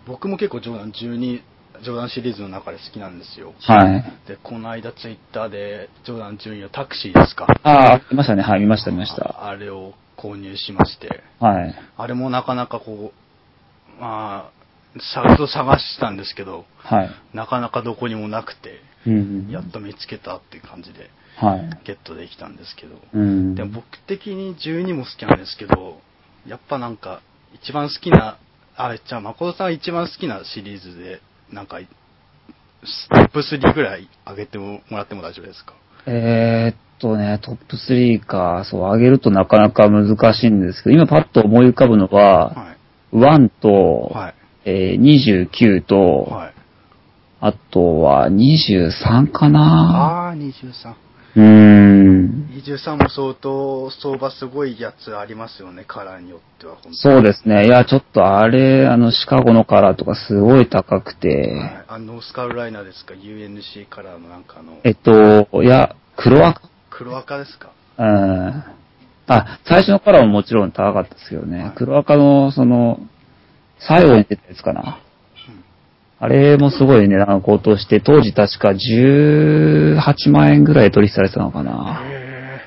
Speaker 1: 僕も結構ジョーダン12ジョーダンシリーズの中で好きなんですよ。
Speaker 2: はい。
Speaker 1: で、この間ツイッターで、ジョーダン順位のタクシーですか？
Speaker 2: ああ、見ましたね。はい、見ました、見ました。
Speaker 1: ああれを購入しまして、
Speaker 2: はい。
Speaker 1: あれもなかなかこう、まあ、探す探したんですけど、
Speaker 2: はい。
Speaker 1: なかなかどこにもなくて、
Speaker 2: うん。
Speaker 1: やっと見つけたっていう感じで、
Speaker 2: はい。
Speaker 1: ゲットできたんですけど、
Speaker 2: うん。
Speaker 1: でも僕的に12も好きなんですけど、やっぱなんか、一番好きな、あ、じゃあ、誠さん一番好きなシリーズで、なんか、トップ3ぐらい上げてもらっても大丈夫ですか？
Speaker 2: えーっとね、トップ3か、そう、上げるとなかなか難しいんですけど、今パッと思い浮かぶのは、
Speaker 1: はい。
Speaker 2: 1と、
Speaker 1: はい。
Speaker 2: えー29と、
Speaker 1: はい。
Speaker 2: あとは23かな
Speaker 1: あー、23。
Speaker 2: うーん。
Speaker 1: 23も相当相場すごいやつありますよね、カラーによっては。
Speaker 2: そうですね。いや、ちょっとあれ、あの、シカゴのカラーとかすごい高くて、
Speaker 1: はい。あの、ノースカロライナですか ?UNC カラーのなんかあの、
Speaker 2: えっと、いや、黒赤
Speaker 1: 黒赤ですか？
Speaker 2: うん。あ、最初のカラーももちろん高かったですけどね。
Speaker 1: はい
Speaker 2: 黒赤の、その、最後に出たやつかな。あれもすごい値段が高騰して、当時確か18万円ぐらい取引されてたのかな。
Speaker 1: へ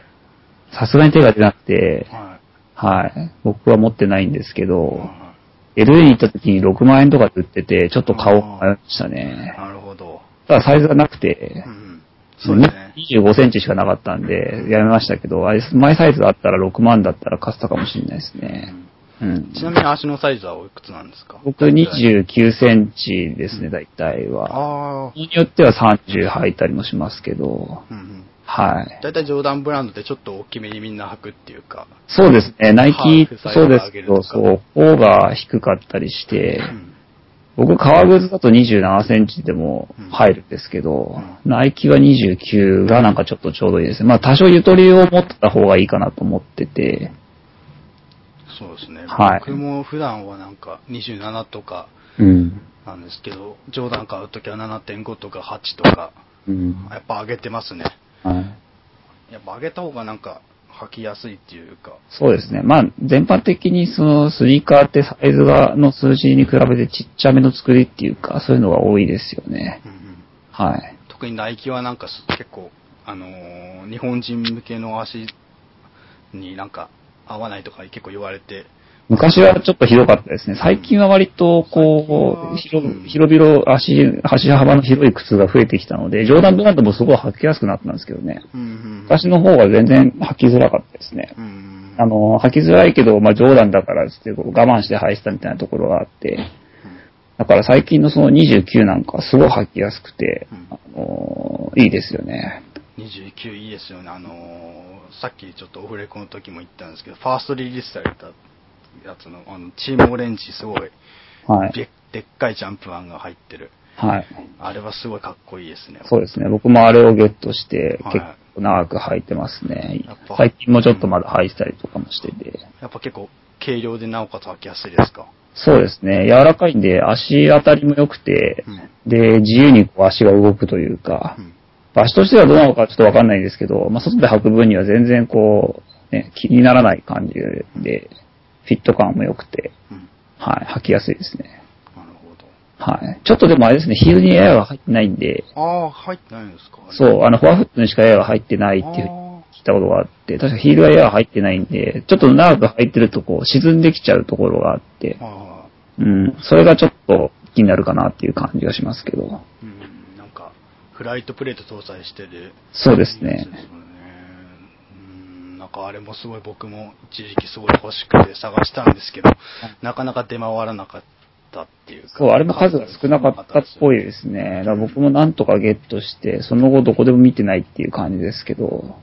Speaker 2: さすがに手が出なくて
Speaker 1: ー。、はい。
Speaker 2: はい。僕は持ってないんですけど、
Speaker 1: は
Speaker 2: LA に行った時に6万円とかで売ってて、ちょっと買おうと迷いました
Speaker 1: い
Speaker 2: ね。
Speaker 1: なるほど。
Speaker 2: ただサイズがなくて
Speaker 1: う、ん。そうね。
Speaker 2: 25センチしかなかったんで、やめましたけど、あれ、前サイズあったら6万だったら買ってたかもしれないですね。うん。
Speaker 1: ちなみに足のサイズはおいくつなんですか？
Speaker 2: 僕29センチですね、大体は。
Speaker 1: ああ。
Speaker 2: 人によっては30履いたりもしますけど、
Speaker 1: うんうん。
Speaker 2: はい。
Speaker 1: だいたいジョーダンブランドってちょっと大きめにみんな履くっていうか。
Speaker 2: そうですね、ナイ
Speaker 1: ハ
Speaker 2: キそうですけど、そう、方が低かったりして、
Speaker 1: うん。
Speaker 2: 僕、革靴だと27センチでも入るんですけど、ナイキは29がなんかちょっとちょうどいいですね。まあ多少ゆとりを持ってた方がいいかなと思ってて、
Speaker 1: そうですね。
Speaker 2: はい
Speaker 1: 僕も普段はなんか27とか
Speaker 2: うん。
Speaker 1: なんですけど、ジョーダン買うときは7.5とか8とか、
Speaker 2: うん。
Speaker 1: やっぱ上げてますね。
Speaker 2: はい。
Speaker 1: やっぱ上げた方がなんか履きやすいっていうか。
Speaker 2: そうですね。まあ、全般的にそのスニーカーってサイズがの数字に比べてちっちゃめの作りっていうか、そういうのが多いですよね。
Speaker 1: うんうん
Speaker 2: はい。
Speaker 1: 特にナイキはなんかす結構、あのー日本人向けの足になんか合わないとか結構言われて、
Speaker 2: 昔はちょっとひどかったですね。最近は割とこう、広広々足、足幅の広い靴が増えてきたので、ジョーダンブランドもすごい履きやすくなったんですけどね。
Speaker 1: うんうん
Speaker 2: 昔の方が全然履きづらかったですね。あの、履きづらいけど、まあ、ジョーダンだからつって我慢して履いてたみたいなところがあって、だから最近のその29なんかすごい履きやすくて、
Speaker 1: うん
Speaker 2: あのいいですよね。
Speaker 1: 29いいですよね。あのーさっきちょっとオフレコの時も言ったんですけど、ファーストリリースされたやつの、あの、チームオレンジすごい、
Speaker 2: はい。
Speaker 1: ででっかいジャンプワンが入ってる。
Speaker 2: はい。
Speaker 1: あれはすごいかっこいいですね。
Speaker 2: そうですね。僕もあれをゲットして、
Speaker 1: はい
Speaker 2: 結構長く履いてますね
Speaker 1: やっぱ。
Speaker 2: 最近もちょっとまだ履いてたりとかもしてて。
Speaker 1: やっぱ結構軽量でなおかつ履きやすいですか？
Speaker 2: そうですね。柔らかいんで足当たりも良くて、
Speaker 1: うん
Speaker 2: で、自由にこう足が動くというか、
Speaker 1: うん
Speaker 2: 場所としてはどうなのかちょっとわかんないんですけど、まあ、外で履く分には全然こう、ね、気にならない感じで、フィット感も良くて、
Speaker 1: うん。
Speaker 2: はい、履きやすいですね。
Speaker 1: なるほど。
Speaker 2: はい。ちょっとでもあれですね、ヒールにエアが入ってないんで、
Speaker 1: ああ、入ってないんですか？
Speaker 2: そう、あの、フォアフットにしかエアが入ってないっていう聞いたことがあって、確かヒールはエアが入ってないんで、ちょっと長く履いてるとこう、沈んできちゃうところがあって。うん、それがちょっと気になるかなっていう感じがしますけど。
Speaker 1: ー、うん、なんか、フライトプレート搭載してる。
Speaker 2: そうですね
Speaker 1: かあれもすごい僕も一時期すごい欲しくて探したんですけど、なかなか出回らなかったっていうか。
Speaker 2: そう、あれも数が少なかったっぽいですね。だから僕もなんとかゲットして、その後どこでも見てないっていう感じですけど、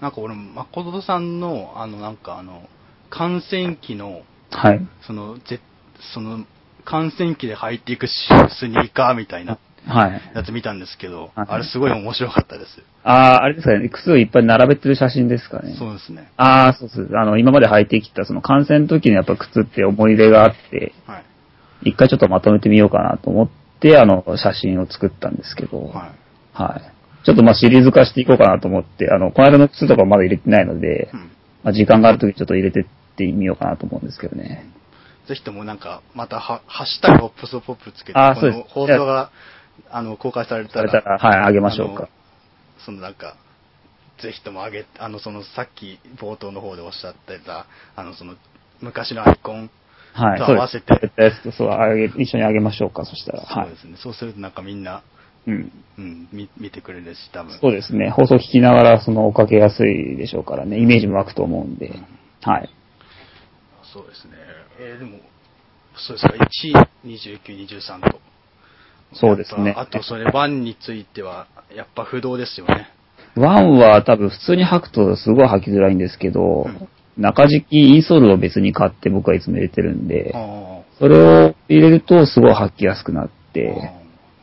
Speaker 1: なんか俺、誠さんの、あの、なんかあの、感染機の、
Speaker 2: はい。
Speaker 1: その、ぜその、感染機で履いていくしスニーカーみたいな
Speaker 2: はい。
Speaker 1: やつ見たんですけど、
Speaker 2: はい
Speaker 1: あれすごい面白かったです。
Speaker 2: ああ、あれですかね、靴をいっぱい並べてる写真ですかね。
Speaker 1: そうですね。
Speaker 2: ああ、そうです。あの、今まで履いてきた、その感染の時のやっぱ靴って思い入れがあって、
Speaker 1: はい。
Speaker 2: 一回ちょっとまとめてみようかなと思って、あの、写真を作ったんですけど、
Speaker 1: はい。
Speaker 2: はい。ちょっとまあシリーズ化していこうかなと思って、あの、この間の靴とかまだ入れてないので、
Speaker 1: うん。
Speaker 2: まあ、時間がある時ちょっと入れてってみようかなと思うんですけどね。
Speaker 1: ぜひともなんか、または、ハッシュタグオプソポップつけて、
Speaker 2: あそうです
Speaker 1: 放送が、あの、公開されたら、
Speaker 2: はい、あげましょうか。
Speaker 1: そのなんか、ぜひともあげ、あの、そのさっき冒頭の方でおっしゃってた、あの、その、昔のアイコン、
Speaker 2: はい。
Speaker 1: と合わせて
Speaker 2: そうですそう、あげ、一緒にあげましょうか、そしたら。はい
Speaker 1: そうで。すね。そうするとなんかみんな、
Speaker 2: うん。
Speaker 1: うん、見見てくれるし、多分。
Speaker 2: そうですね。放送聞きながら、その、追っかけやすいでしょうからね。イメージも湧くと思うんで。はい。
Speaker 1: そうですね。えーでも、そうですか、1、29、23と。
Speaker 2: そうですね
Speaker 1: あと、それ、1については、やっぱ不動ですよね。
Speaker 2: ワンは多分普通に吐くとすごい吐きづらいんですけど、
Speaker 1: うん
Speaker 2: 中敷きインソールを別に買って僕はいつも入れてるんで、
Speaker 1: あ
Speaker 2: それを入れるとすごい吐きやすくなって、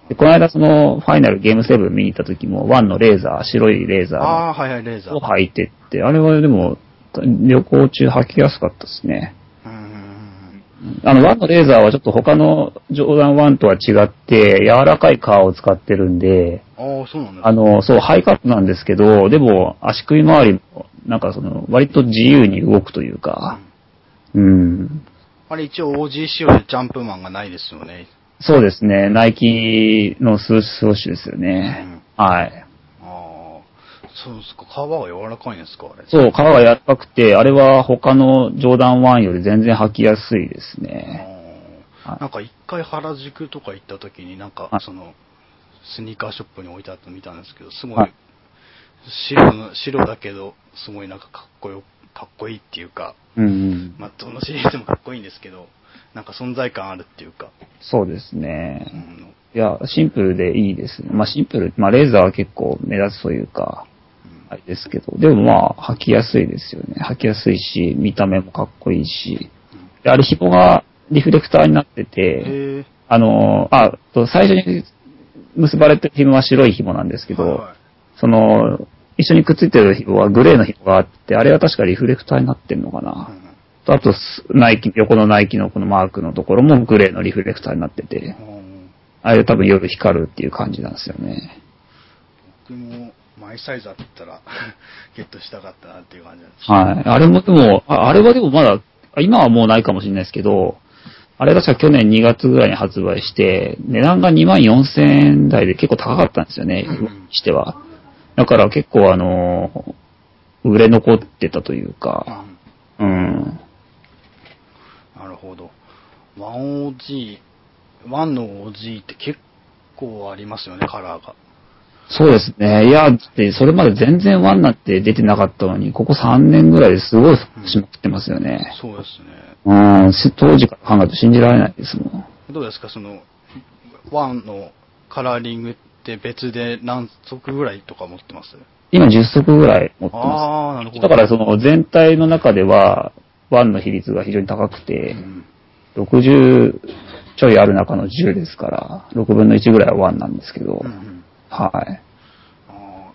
Speaker 2: でこの間そのファイナルゲーム7見に行った時もワンのレーザー、白いレーザー。を履いてって、あれはでも旅行中吐きやすかったですね。
Speaker 1: うんうんうん
Speaker 2: あの、ワンのレーザーはちょっと他のジョーダン1とは違って、柔らかい皮を使ってるんで、
Speaker 1: うん。ああ、そうなんだ。
Speaker 2: あの、そう、ハイカットなんですけど、でも、足首周りも、なんかその、割と自由に動くというか、うん。
Speaker 1: あれ一応 OG 仕様でジャンプマンがないですよね。
Speaker 2: そうですね、ナイキのスーツウォッシュですよね。はい。
Speaker 1: そうですか。皮は柔らかいんですか、あれ？
Speaker 2: そう、皮が柔らかくて、あれは他のジョーダン1より全然履きやすいですね。
Speaker 1: なんか一回原宿とか行った時になんか
Speaker 2: はい
Speaker 1: そのスニーカーショップに置いてあったの見たんですけど、すご
Speaker 2: はいい
Speaker 1: 白の、白だけど、すごいなんかかっこよ、かっこいいっていうか、
Speaker 2: うんうん。
Speaker 1: まあどのシリーズもかっこいいんですけど、なんか存在感あるっていうか、
Speaker 2: そうです
Speaker 1: う
Speaker 2: ね。
Speaker 1: ん、
Speaker 2: いや、シンプルでいいですね。まあシンプル、まあレーザーは結構目立つというか、あれですけど、でもまあ履きやすいですよね。履きやすいし、見た目もかっこいいし。であれ紐がリフレクターになってて、あの、あ、と最初に結ばれてる紐は白い紐なんですけど、
Speaker 1: はいはい
Speaker 2: その、一緒にくっついてる紐はグレーの紐があって、あれは確かリフレクターになってんのかな。とあと、スナイキ、横のナイキのこのマークのところもグレーのリフレクターになってて、
Speaker 1: うんうん
Speaker 2: あれ多分夜光るっていう感じなんですよね。
Speaker 1: 僕もマイサイズあったら ゲットしたかったなっていう感じなんです
Speaker 2: はい。あれもでも、ああれはでもまだ、今はもうないかもしれないですけど、あれ確か去年2月ぐらいに発売して、値段が2万4000円台で結構高かったんですよね、
Speaker 1: うん
Speaker 2: しては。だから結構あの、売れ残ってたというか、
Speaker 1: うん
Speaker 2: うん。
Speaker 1: なるほど。1OG、1の OG って結構ありますよね、カラーが。
Speaker 2: そうですね。いや、でそれまで全然ワンなんて出てなかったのに、ここ3年ぐらいですごいしまくってますよね。
Speaker 1: そうですね。
Speaker 2: うん、し当時から考えると信じられないですもん。
Speaker 1: どうですか、その、1のカラーリングって別で何足ぐらいとか持ってます？
Speaker 2: 今10足ぐらい持ってま
Speaker 1: ああ、なるほ
Speaker 2: す。
Speaker 1: ど。
Speaker 2: だからその全体の中では、ワンの比率が非常に高くて
Speaker 1: う、ん
Speaker 2: 60ちょいある中の10ですから、6分の1ぐらいはワンなんですけど
Speaker 1: うんう、ん
Speaker 2: はい。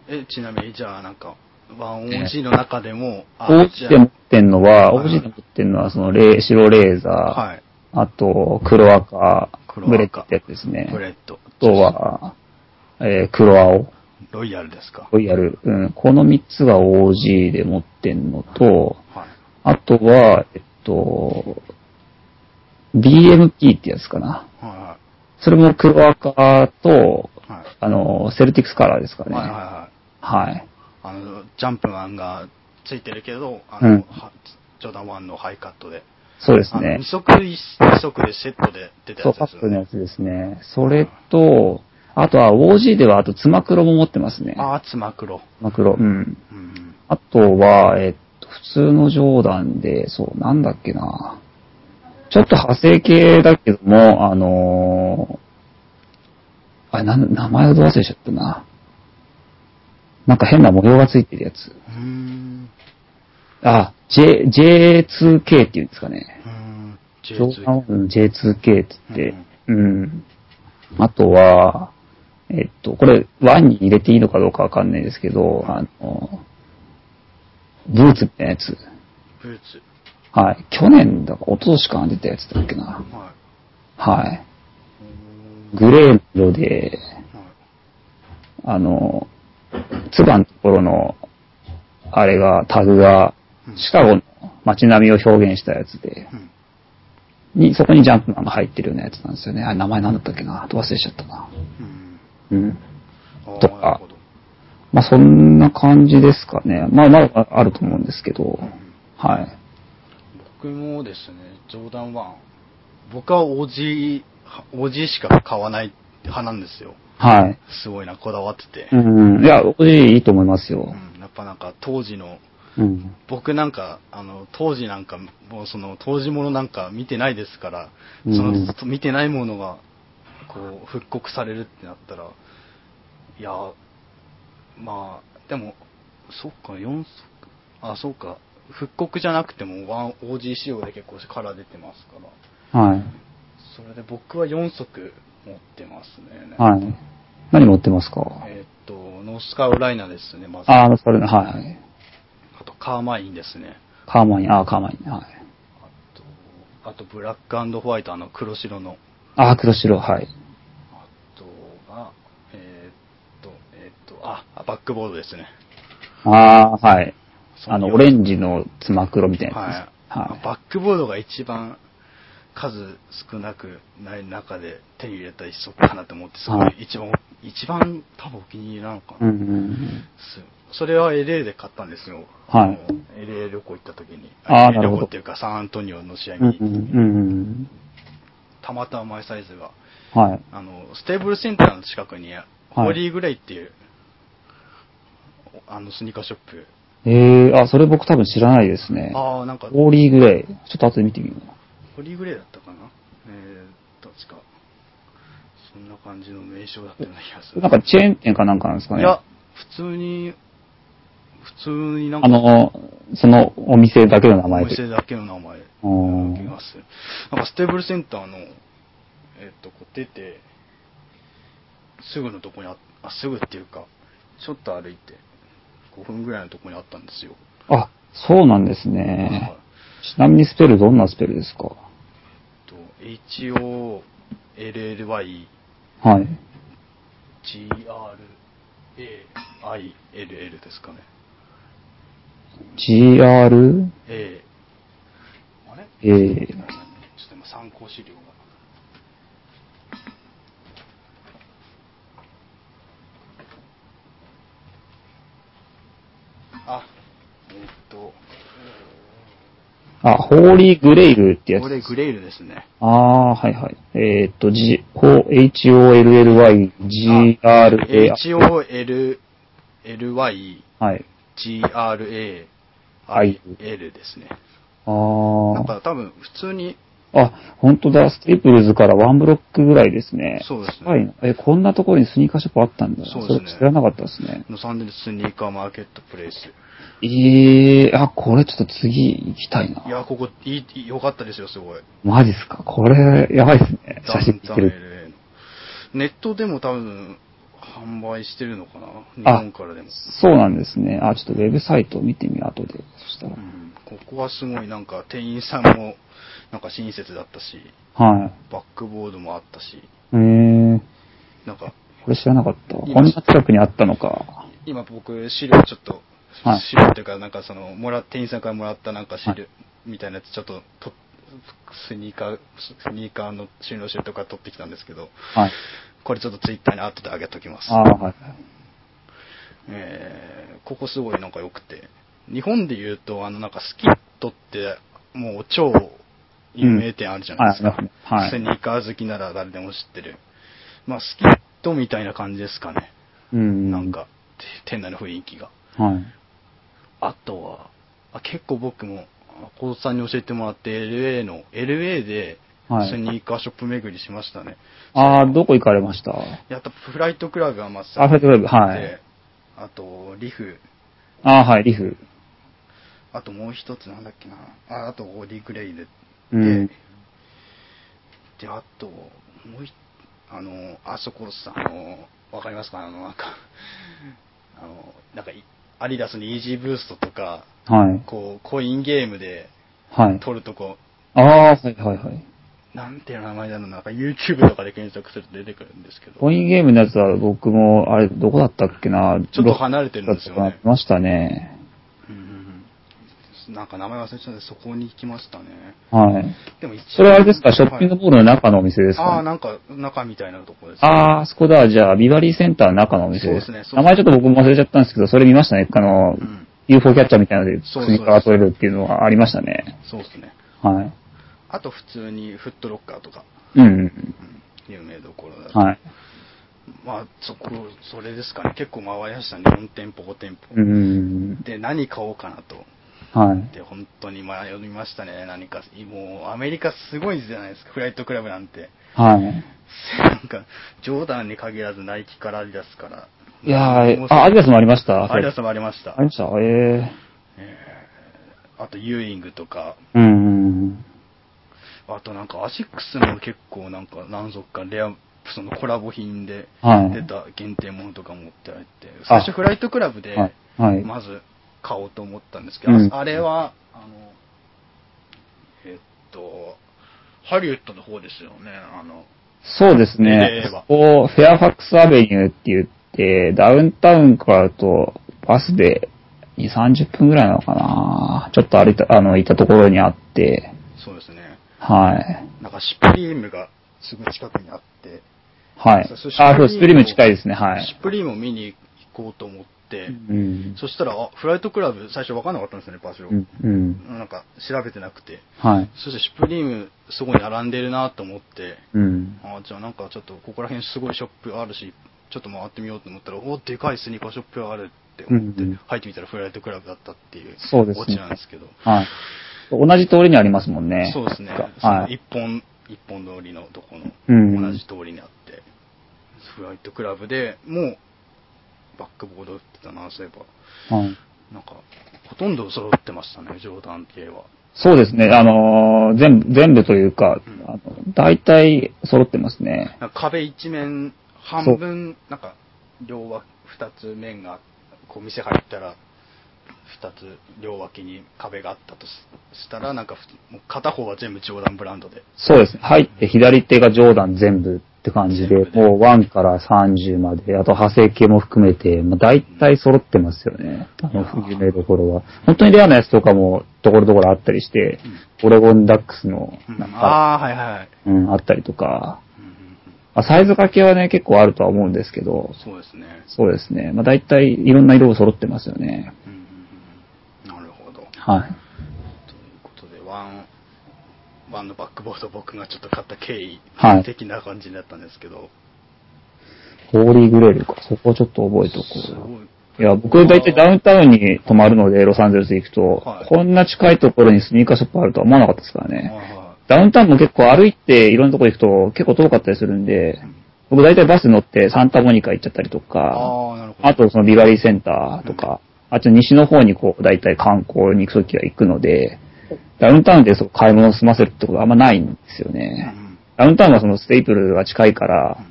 Speaker 1: え、ちなみにじゃあなんか、1OG の中でも、あ
Speaker 2: OG で持ってんのは、
Speaker 1: はい
Speaker 2: OG で持ってんのはそのレー白レーザー、
Speaker 1: はい。
Speaker 2: あと黒赤、
Speaker 1: 黒赤
Speaker 2: ブレッドってやつですね。
Speaker 1: ブレッド。
Speaker 2: あとは、えー黒青、
Speaker 1: ロイヤルですか？
Speaker 2: ロイヤル、うん、この3つが OG で持ってんのと、
Speaker 1: はい。
Speaker 2: あとは、えっと、 DMP ってやつかな。
Speaker 1: は
Speaker 2: それも黒赤と。あの、セルティックスカラーですかね。
Speaker 1: はいはいはい。
Speaker 2: はい。
Speaker 1: あの、ジャンプマンがついてるけど、あの、
Speaker 2: うん
Speaker 1: はジョーダン1のハイカットで。
Speaker 2: そうですね
Speaker 1: 二。足一二足でセットで出た
Speaker 2: そう、
Speaker 1: やつですよね。
Speaker 2: パックのやつですね。それと、あとは OG ではあとつま黒も持ってますね。
Speaker 1: ああ、つま黒。
Speaker 2: つま黒。うん。
Speaker 1: うん。
Speaker 2: あとは、えっと、普通のジョーダンで、そう、なんだっけな。ちょっと派生系だけども、あのー、あれ、なん、名前をど忘れちゃったな。なんか変な模様がついてるやつ。あ、J、J2K っていうんですかね。
Speaker 1: うーん。
Speaker 2: ジョ
Speaker 1: J2
Speaker 2: ーダンうん J2K って言って、うん。あとは、えっと、これ、ワンに入れていいのかどうかわかんないですけど、あの、ブーツみたいなやつ。
Speaker 1: ブーツ。
Speaker 2: はい。去年だか、一昨年かな出たやつだっけな。
Speaker 1: はい。
Speaker 2: はい。グレーの色で、
Speaker 1: はい。
Speaker 2: あの、ツバのところの、あれが、タグが
Speaker 1: う、ん
Speaker 2: シカゴの街並みを表現したやつで、
Speaker 1: うん
Speaker 2: に、そこにジャンプマンが入ってるようなやつなんですよね。あれ、名前なんだったっけな？忘れちゃったな。
Speaker 1: うん。
Speaker 2: とか。まあ、そんな感じですかね。まあ、まだあると思うんですけど、はい。
Speaker 1: 僕もですね、ジョーダン1、僕は OG、OG しか買わない派なんですよ。
Speaker 2: はい。
Speaker 1: すごいな、こだわってて。
Speaker 2: うん。いや、おじいいと思いますよ。
Speaker 1: うんやっぱなんか当時の、
Speaker 2: うん。
Speaker 1: 僕なんか、あの、当時なんか、もうその、当時ものなんか見てないですから、
Speaker 2: うん
Speaker 1: その、見てないものが、こう、復刻されるってなったら、いや、まあ、でも、そっか、4足、あ、そうか、復刻じゃなくても、ワン OG 仕様で結構カラー出てますから、
Speaker 2: はい。
Speaker 1: それで僕は4足持ってますね。
Speaker 2: はい。何持ってますか？
Speaker 1: えーっと、ノースカロライナですね、まず。
Speaker 2: ああ、それね、はい。
Speaker 1: あと、カーマインですね。
Speaker 2: カーマイン、ああ、カーマイン、はい。
Speaker 1: あと、あとブラックホワイト、あの黒白の。
Speaker 2: ああ、黒白、はい。
Speaker 1: あとが、えーっと、えーっと、あ、バックボードですね。
Speaker 2: ああ、はい。あの、オレンジのつま黒みたいな
Speaker 1: はい。
Speaker 2: やつです。はい。
Speaker 1: バックボードが一番数少なくない中で手に入れた一足かなと思って、すご
Speaker 2: はい
Speaker 1: い一番、一番多分お気に入りなのかな。
Speaker 2: うんうん
Speaker 1: それは LA で買ったんですよ。
Speaker 2: はい
Speaker 1: LA 旅行行った時に。
Speaker 2: あー
Speaker 1: LA
Speaker 2: なるほど
Speaker 1: 旅行っていうか、サンアントニオの試合
Speaker 2: うん
Speaker 1: に、
Speaker 2: うんうん
Speaker 1: たまたまマイサイズが、
Speaker 2: うん。はい。
Speaker 1: あの、ステーブルセンターの近くに、ホーリーグレイっていう、あの、スニーカーショップ。
Speaker 2: ええあ、それ僕多分知らないですね。
Speaker 1: ああ、なんか、
Speaker 2: オーリーグレイ。ちょっと後で見てみよう。
Speaker 1: ホーリーグレイだったかな？えー、確か。そんな感じの名称だったような気がする。
Speaker 2: なんかチェーン店かなんかなんですかね。
Speaker 1: いや、普通に、普通になんか、
Speaker 2: あの、そのお店だけの名前で。
Speaker 1: お店だけの名前
Speaker 2: うん
Speaker 1: な気がする。なんかステーブルセンターの、えっと、こう出て、すぐのとこにあ、あ、すぐっていうか、ちょっと歩いて、5分ぐらいのとこにあったんですよ。
Speaker 2: あ、そうなんです
Speaker 1: はい
Speaker 2: ね。ちなみにスペルどんなスペルですか？
Speaker 1: と H-O-L-L-Y
Speaker 2: はい。
Speaker 1: G-R-A-I-L-L ですかね。
Speaker 2: GR?
Speaker 1: A。あれ
Speaker 2: ？A
Speaker 1: ちょっと今参考資料が。あ、えーっと、
Speaker 2: あ、ホーリーグレイルってやつ
Speaker 1: こ。れグレイルですね。
Speaker 2: ああ、はいはい。えーっと、G、H-O-L-L-Y、G-R-A、
Speaker 1: H-O-L-L-Y、
Speaker 2: はい。
Speaker 1: G-R-A-I-L ですね。
Speaker 2: あ
Speaker 1: なんか多分普通に、
Speaker 2: あ。あ、本当だ。ストリプルズからワンブロックぐらいですね。
Speaker 1: そうですね
Speaker 2: はい。え、こんなところにスニーカーショップあったんだ。
Speaker 1: そうですね
Speaker 2: れ知らなかったですね。
Speaker 1: ロサンゼルススニーカーマーケットプレイス。
Speaker 2: ええあ、これちょっと次行きたいな。
Speaker 1: いや、ここ、いい、いい良かったですよ、すごい。
Speaker 2: マジっすか？これ、やばいっすね。写真見てる。
Speaker 1: ネットでも多分、販売してるのかな？日
Speaker 2: あ
Speaker 1: 本からでも。
Speaker 2: そうなんですね。あ、ちょっとウェブサイトを見てみよう、後で。そしたら
Speaker 1: う。ん、ここはすごいなんか店員さんもなんか親切だったし、
Speaker 2: は
Speaker 1: バックボードもあったし、
Speaker 2: い。えー、
Speaker 1: なんか
Speaker 2: これ知らなかったこんな近くにあったのか。
Speaker 1: 今僕資料ちょっと、
Speaker 2: はい
Speaker 1: 資料っていうかなんかその、もら、店員さんからもらったなんか資料みたいなやつちょっとと、スニーカー、スニーカーの収納シールとか取ってきたんですけど、
Speaker 2: はい。
Speaker 1: これちょっとツイッターに後で上げときます。
Speaker 2: ああ、はい。
Speaker 1: えーここすごいなんか良くて、日本で言うと、あのなんかスキットって、もう超有名店あるじゃないですか。
Speaker 2: うんはい
Speaker 1: スニーカー好きなら誰でも知ってる。まあスキットみたいな感じですかね。
Speaker 2: うん。
Speaker 1: なん。か、て店内の雰囲気が。
Speaker 2: はい。
Speaker 1: あとは、あ結構僕も、小田さんに教えてもらって LA の、LA で
Speaker 2: はい
Speaker 1: スニーカーショップ巡りしましたね。
Speaker 2: ああ、どこ行かれました？
Speaker 1: やったフライトクラブがまず
Speaker 2: あフライトクラブはい
Speaker 1: あと、リフ、
Speaker 2: ああ、はい、リフ。
Speaker 1: あともう一つなんだっけな。あ、あとオーディグレイで。
Speaker 2: うん。
Speaker 1: で、で、あと、もうい、あの、あそこさ、あの、わかりますか？あの、なんか、あの、なんかい、アディダスにイージーブーストとか、
Speaker 2: はい。
Speaker 1: こう、コインゲームで
Speaker 2: はい。
Speaker 1: 取るとこ、
Speaker 2: ああ、はい、はい、はい。
Speaker 1: なんていう名前だろうな、なんか YouTube とかで検索すると出てくるんですけど、
Speaker 2: コインゲームのやつは僕も、あれ、どこだったっけな
Speaker 1: ちょっと離れてるんですよね
Speaker 2: どこだったかなましたね。
Speaker 1: なんか名前忘れちゃったんで、そこに行きましたね。
Speaker 2: はい。
Speaker 1: でも一応
Speaker 2: それはあれですか、ショッピングモールの中のお店ですか、
Speaker 1: ああ、なんか、中みたいなとこです、
Speaker 2: ああ、そこだ。じゃあ、ビバリーセンターの中のお店です。
Speaker 1: そうですね
Speaker 2: 名前ちょっと僕も忘れちゃったんですけど、それ見ましたね。あの、
Speaker 1: うん
Speaker 2: UFO キャッチャーみたいなので、
Speaker 1: そう
Speaker 2: スニーカーが取れるっていうのはありましたね。
Speaker 1: そうですね。
Speaker 2: はい。
Speaker 1: あと普通にフットロッカーとか、
Speaker 2: うんうん
Speaker 1: うん有名どころだと。
Speaker 2: うん。はい。
Speaker 1: まあ、そこ、それですかね。結構回りましたね。4店舗、5店舗。
Speaker 2: うんうん
Speaker 1: で、何買おうかなと。
Speaker 2: うん。はい。
Speaker 1: で、本当に迷いましたね。何か、もう、アメリカすごいじゃないですか。フライトクラブなんて。
Speaker 2: はい。
Speaker 1: なんか、ジョーダンに限らずナイキからアディダスから。
Speaker 2: いやあ、アディダスもありました？
Speaker 1: アディダスもありました
Speaker 2: あ。りました？え
Speaker 1: あと、ユーイングとか、
Speaker 2: えうんうん
Speaker 1: あとなんかアシックスも結構なんか何足かレア、そのコラボ品で
Speaker 2: はい
Speaker 1: 出た限定ものとか持ってあって、
Speaker 2: あ
Speaker 1: 最初フライトクラブでまず買おうと思ったんですけど、
Speaker 2: うん。
Speaker 1: あれは、あの、えっと、ハリウッドの方ですよね、あの、
Speaker 2: そうです
Speaker 1: え
Speaker 2: ねここ、フェアファックスアベニューって言って、ダウンタウンからだとバスで2、30分ぐらいなのかな。ちょっと歩いた、あの、行ったところにあって、
Speaker 1: そうですね、
Speaker 2: はい。
Speaker 1: なんかシュプリームがすぐ近くにあって、
Speaker 2: はい。あ、そう、シュプリーム近いですね、はい。
Speaker 1: シ。ュプリームを見に行こうと思って、
Speaker 2: うん。
Speaker 1: そしたら、あ、フライトクラブ最初分かんなかったんですよね、場所。
Speaker 2: うん。うん。
Speaker 1: なんか調べてなくて。
Speaker 2: はい。
Speaker 1: そしてシュプリームすごい並んでるなと思って、
Speaker 2: うん。
Speaker 1: あじゃあなんかちょっとここら辺すごいショップあるし、ちょっと回ってみようと思ったら、おでかいスニーカーショップがあるって思って
Speaker 2: うんうん、
Speaker 1: 入ってみたらフライトクラブだったっていう
Speaker 2: そうですね
Speaker 1: オチなんですけど。
Speaker 2: はい。同じ通りにありますもんね。
Speaker 1: そうですね。
Speaker 2: はい。
Speaker 1: 一本、一本通りのとこ
Speaker 2: うん
Speaker 1: の同じ通りにあって、フライトクラブでもうバックボード売ってたな、そういえば。
Speaker 2: はい。
Speaker 1: なんか、ほとんど揃ってましたね、ジョーダン系は。
Speaker 2: そうですね。あのー全部、全部というか、あの大体揃ってますね。
Speaker 1: 壁一面、半分、なんか、両脇、二つ面が、こう店入ったら、二つ両脇に壁があったとししたら、なんか片方は全部ジョーダンブランドで。
Speaker 2: そうですね。入って左手がジョーダン全部って感じでもう1から30まで、あと派生系も含めて、まあ、大体揃ってますよね。あの、有名どころは。本当にレアなやつとかも、ところどころあったりして、オレゴンダックスの、
Speaker 1: うん
Speaker 2: なんか、
Speaker 1: ああ、はいはいはい。
Speaker 2: うん、あったりとか、まあ、サイズ欠けはね、結構あるとは思うんですけど、
Speaker 1: そうですね。
Speaker 2: そうですね。まあ、大体いろんな色が揃ってますよね。
Speaker 1: うんなるほど。
Speaker 2: はい。
Speaker 1: ということで、ワン、ワンのバックボード僕がちょっと買った経緯
Speaker 2: はい
Speaker 1: 的な感じになったんですけど、
Speaker 2: ホーリーグレールか。そこをちょっと覚えておこう。
Speaker 1: すごい。
Speaker 2: いや、僕大体ダウンタウンに泊まるので、ロサンゼルス行くと、
Speaker 1: はい
Speaker 2: こんな近いところにスニーカーショップあるとは思わなかったですから
Speaker 1: はい
Speaker 2: ね。
Speaker 1: は
Speaker 2: ダウンタウンも結構歩いていろんなところ行くと結構遠かったりするんで、僕大体バス乗ってサンタモニカ行っちゃったりと
Speaker 1: い。
Speaker 2: か、
Speaker 1: あ
Speaker 2: とそのビバリーセンターとか、あと西の方にこう大体観光に行くときは行くので、ダウンタウンでそう買い物を済ませるってことはあんまないんですよね。
Speaker 1: ん
Speaker 2: ダウンタウンはそのステイプルが近いから、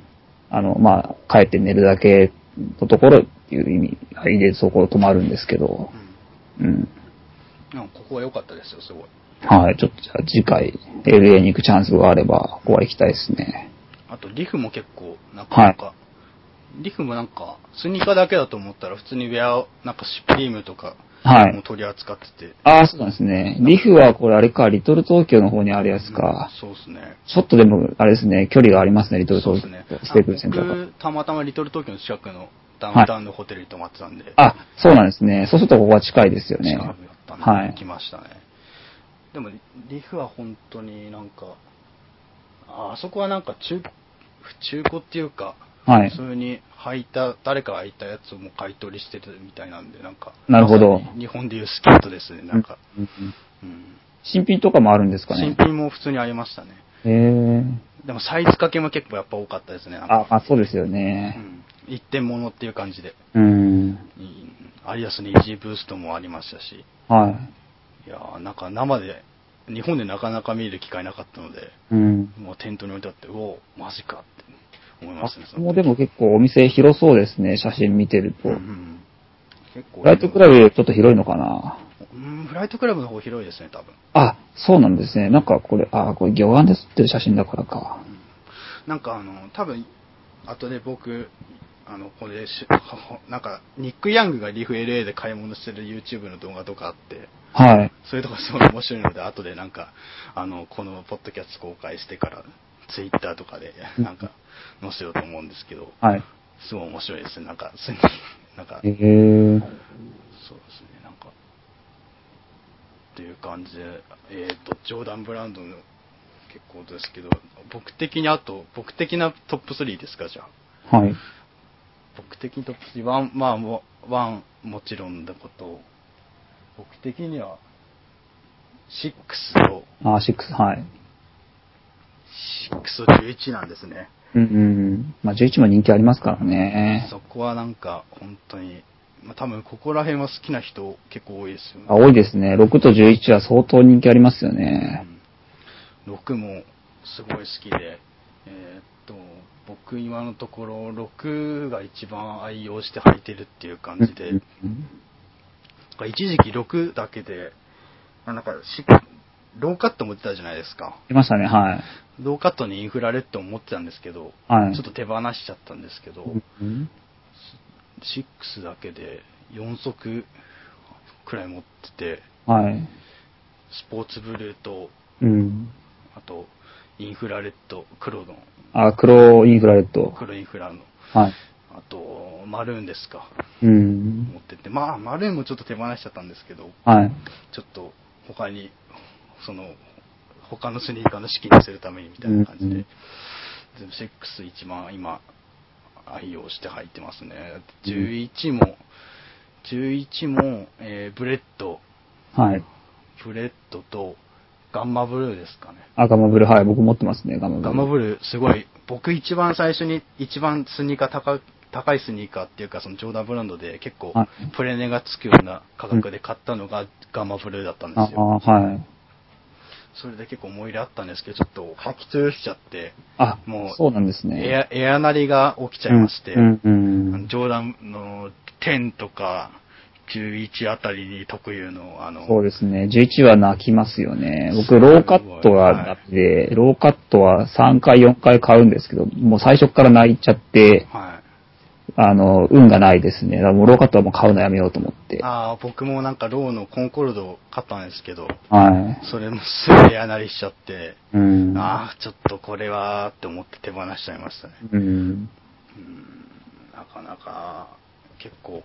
Speaker 2: あの、まあ、帰って寝るだけのところっていう意味合いでそこを泊まるんですけど、うん。
Speaker 1: うんここは良かったですよ、すごい。
Speaker 2: はい、ちょっとじゃあ次回 LA に行くチャンスがあれば、ここは行きたいですね。
Speaker 1: あと、リフも結構、なかなか、リフもなんか、スニーカーだけだと思ったら、普通にウェア、なんかシュプリームとか、
Speaker 2: はい。
Speaker 1: も取り扱ってて。
Speaker 2: ああ、そうなんですね。リフはこれあれか、リトル東京の方にあるやつか。
Speaker 1: そうですね。
Speaker 2: ちょっとでも、あれですね、距離がありますね、リトル
Speaker 1: そう
Speaker 2: 東京
Speaker 1: ですね。。
Speaker 2: ステープルセンター
Speaker 1: たまたまリトル東京の近くのダウンタウンのホテルに泊まってたんで、
Speaker 2: あ、そうなんですね。そうするとここは近いですよね
Speaker 1: 近。くだったんで、
Speaker 2: はい
Speaker 1: 行きましたね。でも、リフは本当になんか、ああそこはなんか中、中古っていうか、
Speaker 2: はい
Speaker 1: 普。通に履いた、誰かが履いたやつをもう買い取りしてるみたいなんで、なんか、
Speaker 2: なるほど
Speaker 1: 日本でいうスケートですね、なんか。
Speaker 2: うんうん
Speaker 1: うん
Speaker 2: 新品とかもあるんですかね。
Speaker 1: 新品も普通にありましたね。
Speaker 2: へえ。
Speaker 1: でもサイズ掛けも結構やっぱ多かったですね。
Speaker 2: あ、あ、そうですよ
Speaker 1: う
Speaker 2: ね。
Speaker 1: ん。一点物っていう感じで。
Speaker 2: うん。
Speaker 1: うんアリアスのイージーブーストもありましたし。
Speaker 2: はい
Speaker 1: やーなんか生で、日本でなかなか見る機会なかったので、
Speaker 2: い。うん。
Speaker 1: もう店頭に置いてあって、うおマジかって思い
Speaker 2: あ
Speaker 1: ましたね。
Speaker 2: もでも結構お店広そうですね、写真見てると。
Speaker 1: うんうん結構。
Speaker 2: ライトクラブよりちょっと広いのかな。
Speaker 1: うん、フライトクラブの方広いですね、多分。
Speaker 2: あ、そうなんですね。なんかこれ、あ、これ魚眼で撮ってる写真だからか。
Speaker 1: なんかあの、多分、後で僕、あの、これし、なんか、ニック・ヤングがリフ LA で買い物してる YouTube の動画とかあって、
Speaker 2: はい。
Speaker 1: そういうとこすごい面白いので、後でなんか、あの、このポッドキャスト公開してから、Twitter とかで、なんか、載せようと思うんですけど、
Speaker 2: はい。
Speaker 1: すごい面白いですね。なんか、すなんか、
Speaker 2: えー、
Speaker 1: そうですね、なんか、っていう感じで、えっ、と、ジョーダン・ブランドの結構ですけど、僕的にあと、僕的なトップ3ですか、じゃあ。
Speaker 2: はい。
Speaker 1: 僕的にトップ3、ワン、まあ、もワンもちろんだこと、僕的には、6と、
Speaker 2: あ、6、はい。
Speaker 1: 6と11なんですね。
Speaker 2: うんうんうん。まあ、11も人気ありますからね。
Speaker 1: そこはなんか、本当に、まあ多分ここら辺は好きな人結構多いですよね。
Speaker 2: あ多いですね。6と11は相当人気ありますよね。
Speaker 1: うん6もすごい好きで、えーっと、僕今のところ6が一番愛用して履いてるっていう感じで、
Speaker 2: うん
Speaker 1: 一時期6だけで、あなんかし、ローカット持ってたじゃないですか。
Speaker 2: いましたね、はい。
Speaker 1: ローカットにインフラレッドを持ってたんですけど、
Speaker 2: はい
Speaker 1: ちょっと手放しちゃったんですけど、
Speaker 2: うん
Speaker 1: 6だけで4足くらい持ってて、
Speaker 2: はい。
Speaker 1: スポーツブルーと、
Speaker 2: うん。
Speaker 1: あと、インフラレッド、黒の、
Speaker 2: あ、黒インフラレッド。
Speaker 1: 黒インフラの、
Speaker 2: はい。
Speaker 1: あと、マルーンですか、
Speaker 2: うん
Speaker 1: 持。ってて、まあ、マルーンもちょっと手放しちゃったんですけど、
Speaker 2: はい。
Speaker 1: ちょっと他に、その、他のスニーカーの資金にするためにみたいな感じで、
Speaker 2: うん
Speaker 1: 全部6一番今、愛用して履いてますね。11も、11も、えーブレッド、
Speaker 2: はい。
Speaker 1: ブレッドと、ガンマブルーですかね。
Speaker 2: あ、ガマブル、はい。僕持ってますね、ガマブル。
Speaker 1: ガンマブルー、すごい、僕一番最初に、一番スニーカー高高いスニーカーっていうか、そのジョーダンブランドで結構
Speaker 2: はい、
Speaker 1: プレ値がつくような価格で買ったのがガンマブルーだったんで
Speaker 2: あ、
Speaker 1: すよ。
Speaker 2: あはい。
Speaker 1: それで結構思い入れあったんですけど、ちょっと履き潰しちゃって、
Speaker 2: あ、
Speaker 1: もう
Speaker 2: そうなんです
Speaker 1: エ
Speaker 2: ね。
Speaker 1: ア、エアなりが起きちゃいまして、
Speaker 2: うん、うん。
Speaker 1: ジョーダンの10とか11あたりに特有の、あの、
Speaker 2: そうですね。11は泣きますよね。僕、ローカットがダメで、ローカットは3回、4回買うんですけど、もう最初から泣いちゃって、
Speaker 1: はい。
Speaker 2: あの、運がないですね。だからもうローカットはもう買うのやめようと思って。
Speaker 1: ああ、僕もなんかローのコンコルドを買ったんですけど、
Speaker 2: は
Speaker 1: それもすぐエアなりしちゃって、
Speaker 2: い。うん。
Speaker 1: ああ、ちょっとこれはって思って手放しちゃいましたね。
Speaker 2: うん。
Speaker 1: うんなかなか、結構、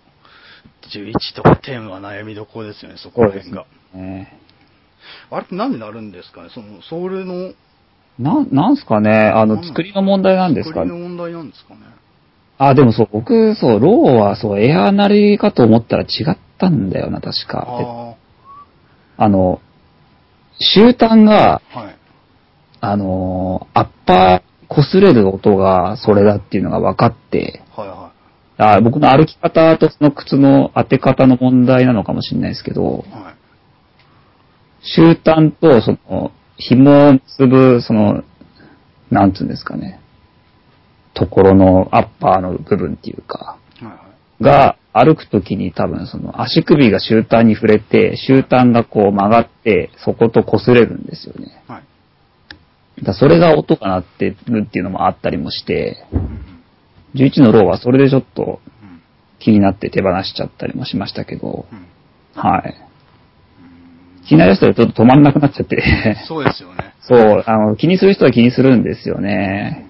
Speaker 1: 11とか10は悩みどころですよね、そこら辺が。
Speaker 2: ね。
Speaker 1: あれってなんでなるんですかね？その、ソールの、
Speaker 2: なん、なんすかね、あの、作りの問題なんですか
Speaker 1: 作りの問題なんですかね？
Speaker 2: あ、でもそう、僕、そう、ローはそう、エアなりかと思ったら違ったんだよな、確か。で
Speaker 1: あ
Speaker 2: あの、終端が、
Speaker 1: あ、はい。
Speaker 2: あのーアッパー擦れる音がそれだっていうのが分かって、
Speaker 1: はいは
Speaker 2: あ僕の歩き方とその靴の当て方の問題なのかもしれないですけど
Speaker 1: い。、はい。
Speaker 2: 終端とその、紐を結ぶ、その、なんつうんですかね、ところのアッパーの部分っていうか。が歩くときに多分その足首が終端に触れて、終端がこう曲がって、そこと擦れるんですよね。
Speaker 1: はい。
Speaker 2: だそれが音が鳴ってるっていうのもあったりもして、
Speaker 1: うん
Speaker 2: 11のローはそれでちょっと
Speaker 1: うん
Speaker 2: 気になって手放しちゃったりもしましたけど、
Speaker 1: うん
Speaker 2: はい。気になりだしたらちょっと止まんなくなっちゃって、
Speaker 1: そうですよね。
Speaker 2: そう、あの、気にする人は気にするんですよね。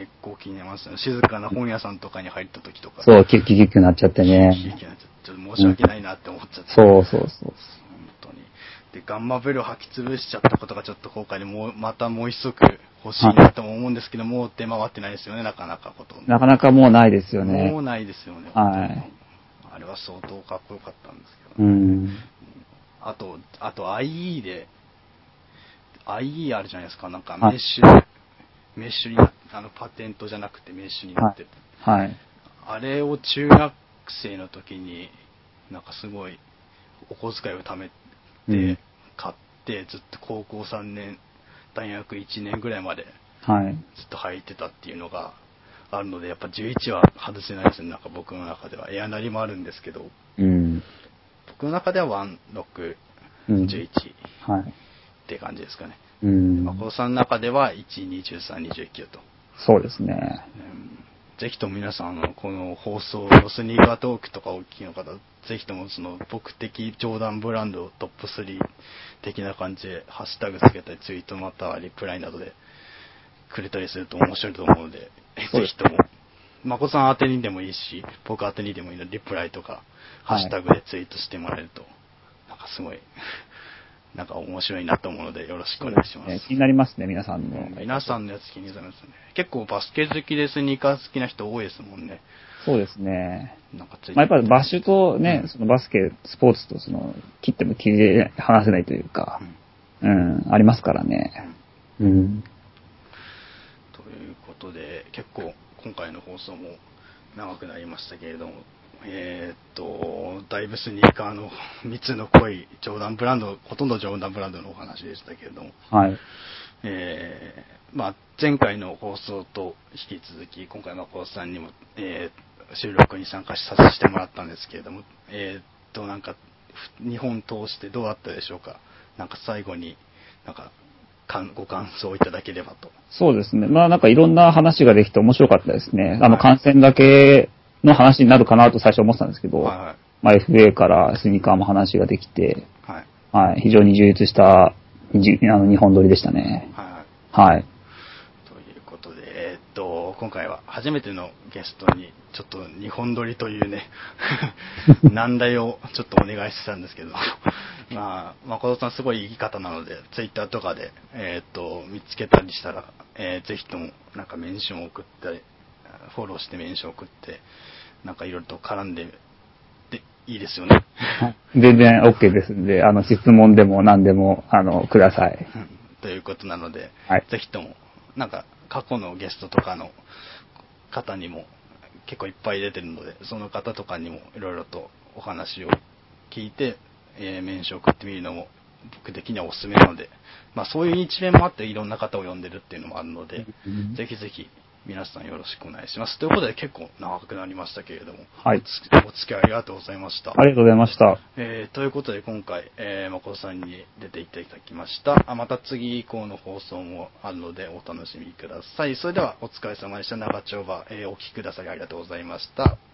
Speaker 1: 結構気になりますよね。静かな本屋さんとかに入った時とか。
Speaker 2: そう、キュッキュッキュッキュなっちゃって
Speaker 1: キュッキュッ
Speaker 2: ね。
Speaker 1: キュッなっちゃってちょっと申し訳ないなって思っちゃって。
Speaker 2: そうそうそう。
Speaker 1: 本当に。で、ガンマベルを履き潰しちゃったことがちょっと後悔で、もう、またもう一足欲しいなとも思うんですけど、もう出回ってないですよね、なかなかほと。
Speaker 2: なかなかもうないですよね
Speaker 1: もう。ないですよね。
Speaker 2: はい。
Speaker 1: あれは相当かっこよかったんですけど。
Speaker 2: うん。
Speaker 1: あと、あと IE で、IE あるじゃないですか、なんか
Speaker 2: はい
Speaker 1: メッシュ、メッシュになあの、パテントじゃなくてメッシュになってて、
Speaker 2: はい。
Speaker 1: あれを中学生の時に、なんかすごい、お小遣いを貯め
Speaker 2: うん
Speaker 1: て、買って、ずっと高校3年、大学1年ぐらいまで
Speaker 2: はい。
Speaker 1: ずっと履いてたっていうのがあるので、やっぱ11は外せないですね、なんか僕の中では。エアなりもあるんですけど、
Speaker 2: うん。
Speaker 1: 僕の中では1、6、
Speaker 2: うん
Speaker 1: 11っ
Speaker 2: はい。
Speaker 1: て感じですかね。
Speaker 2: うん。
Speaker 1: まあ、高さんの中では1、2、13、29と。
Speaker 2: そうですね。
Speaker 1: うんぜひとも皆さん、あの、この放送のスニーカートークとかお聞きの方、ぜひともその僕的ジョーダンブランドトップ3的な感じで、ハッシュタグつけたり、ツイートまたはリプライなどでくれたりすると面白いと思うので、ぜひとも、まこさん宛てにでもいいし、僕宛てにでもいいので、リプライとか、ハッシュタグでツイートしてもらえると、なんかすごい、なんか面白いなと思うので、よろしくお願いします。
Speaker 2: ね気になりますね、皆さんの。
Speaker 1: 皆さんのやつ気になりますね。結構バスケ好きでスニーカー好きな人多いですもんね。
Speaker 2: そうですね。
Speaker 1: なんかつい
Speaker 2: まあ、やっぱりバッシュとね、
Speaker 1: うん
Speaker 2: そのバスケ、スポーツとその、切っても切り離せないというか
Speaker 1: う、ん
Speaker 2: うん、ありますからね。うん。
Speaker 1: ということで、結構今回の放送も長くなりましたけれども、えーっと、だいぶスニーカーの 密の濃いジョーダンブランド、ほとんどジョーダンブランドのお話でしたけれども、
Speaker 2: はい。
Speaker 1: えーまあ、前回の放送と引き続き、今回、誠さんにも、えー収録に参加させてもらったんですけれども、えーっと、なんか、ふ日本通してどうだったでしょうか？なんか最後に、なんか、ご感想をいただければと。
Speaker 2: そうですね。まあなんかいろんな話ができて面白かったですね。あの
Speaker 1: はい
Speaker 2: 感染だけの話になるかなと最初思ってたんですけど、
Speaker 1: はいはい。
Speaker 2: まあ FA からスニーカーも話ができて、
Speaker 1: はい。
Speaker 2: はい、非常に充実したじあの日本撮りでしたね。
Speaker 1: はいはい。
Speaker 2: はい。
Speaker 1: ということで、えーっと、今回は初めてのゲストに、ちょっと日本撮りというね、難題をちょっとお願いしてたんですけど、まあ、誠さんすごいいい方なので、ツイッターとかで、えーっと、見つけたりしたら、えーぜひとも、なんかメンションを送ったり、フォローしてメンションを送って、なんかいろいろと絡んで、で、いいですよね。
Speaker 2: 全然 OK ですんで、あの質問でも何でも、あの、ください。
Speaker 1: うんということなので、
Speaker 2: はい
Speaker 1: ぜひとも、なんか過去のゲストとかの方にも結構いっぱい出てるので、その方とかにもいろいろとお話を聞いて、えー、面接を送ってみるのも僕的にはおすすめなので、まあそういう一面もあっていろんな方を呼んでるっていうのもあるので、
Speaker 2: うん
Speaker 1: ぜひぜひ皆さんよろしくお願いします。ということで結構長くなりましたけれども、
Speaker 2: はい
Speaker 1: お付き合いありがとうございました。
Speaker 2: ありがとうございました。
Speaker 1: えーということで今回、えー、誠さんに出ていただきました。あまた次以降の放送もあるのでお楽しみください。それではお疲れ様でした。長丁場、えーお聞きくださりありがとうございました。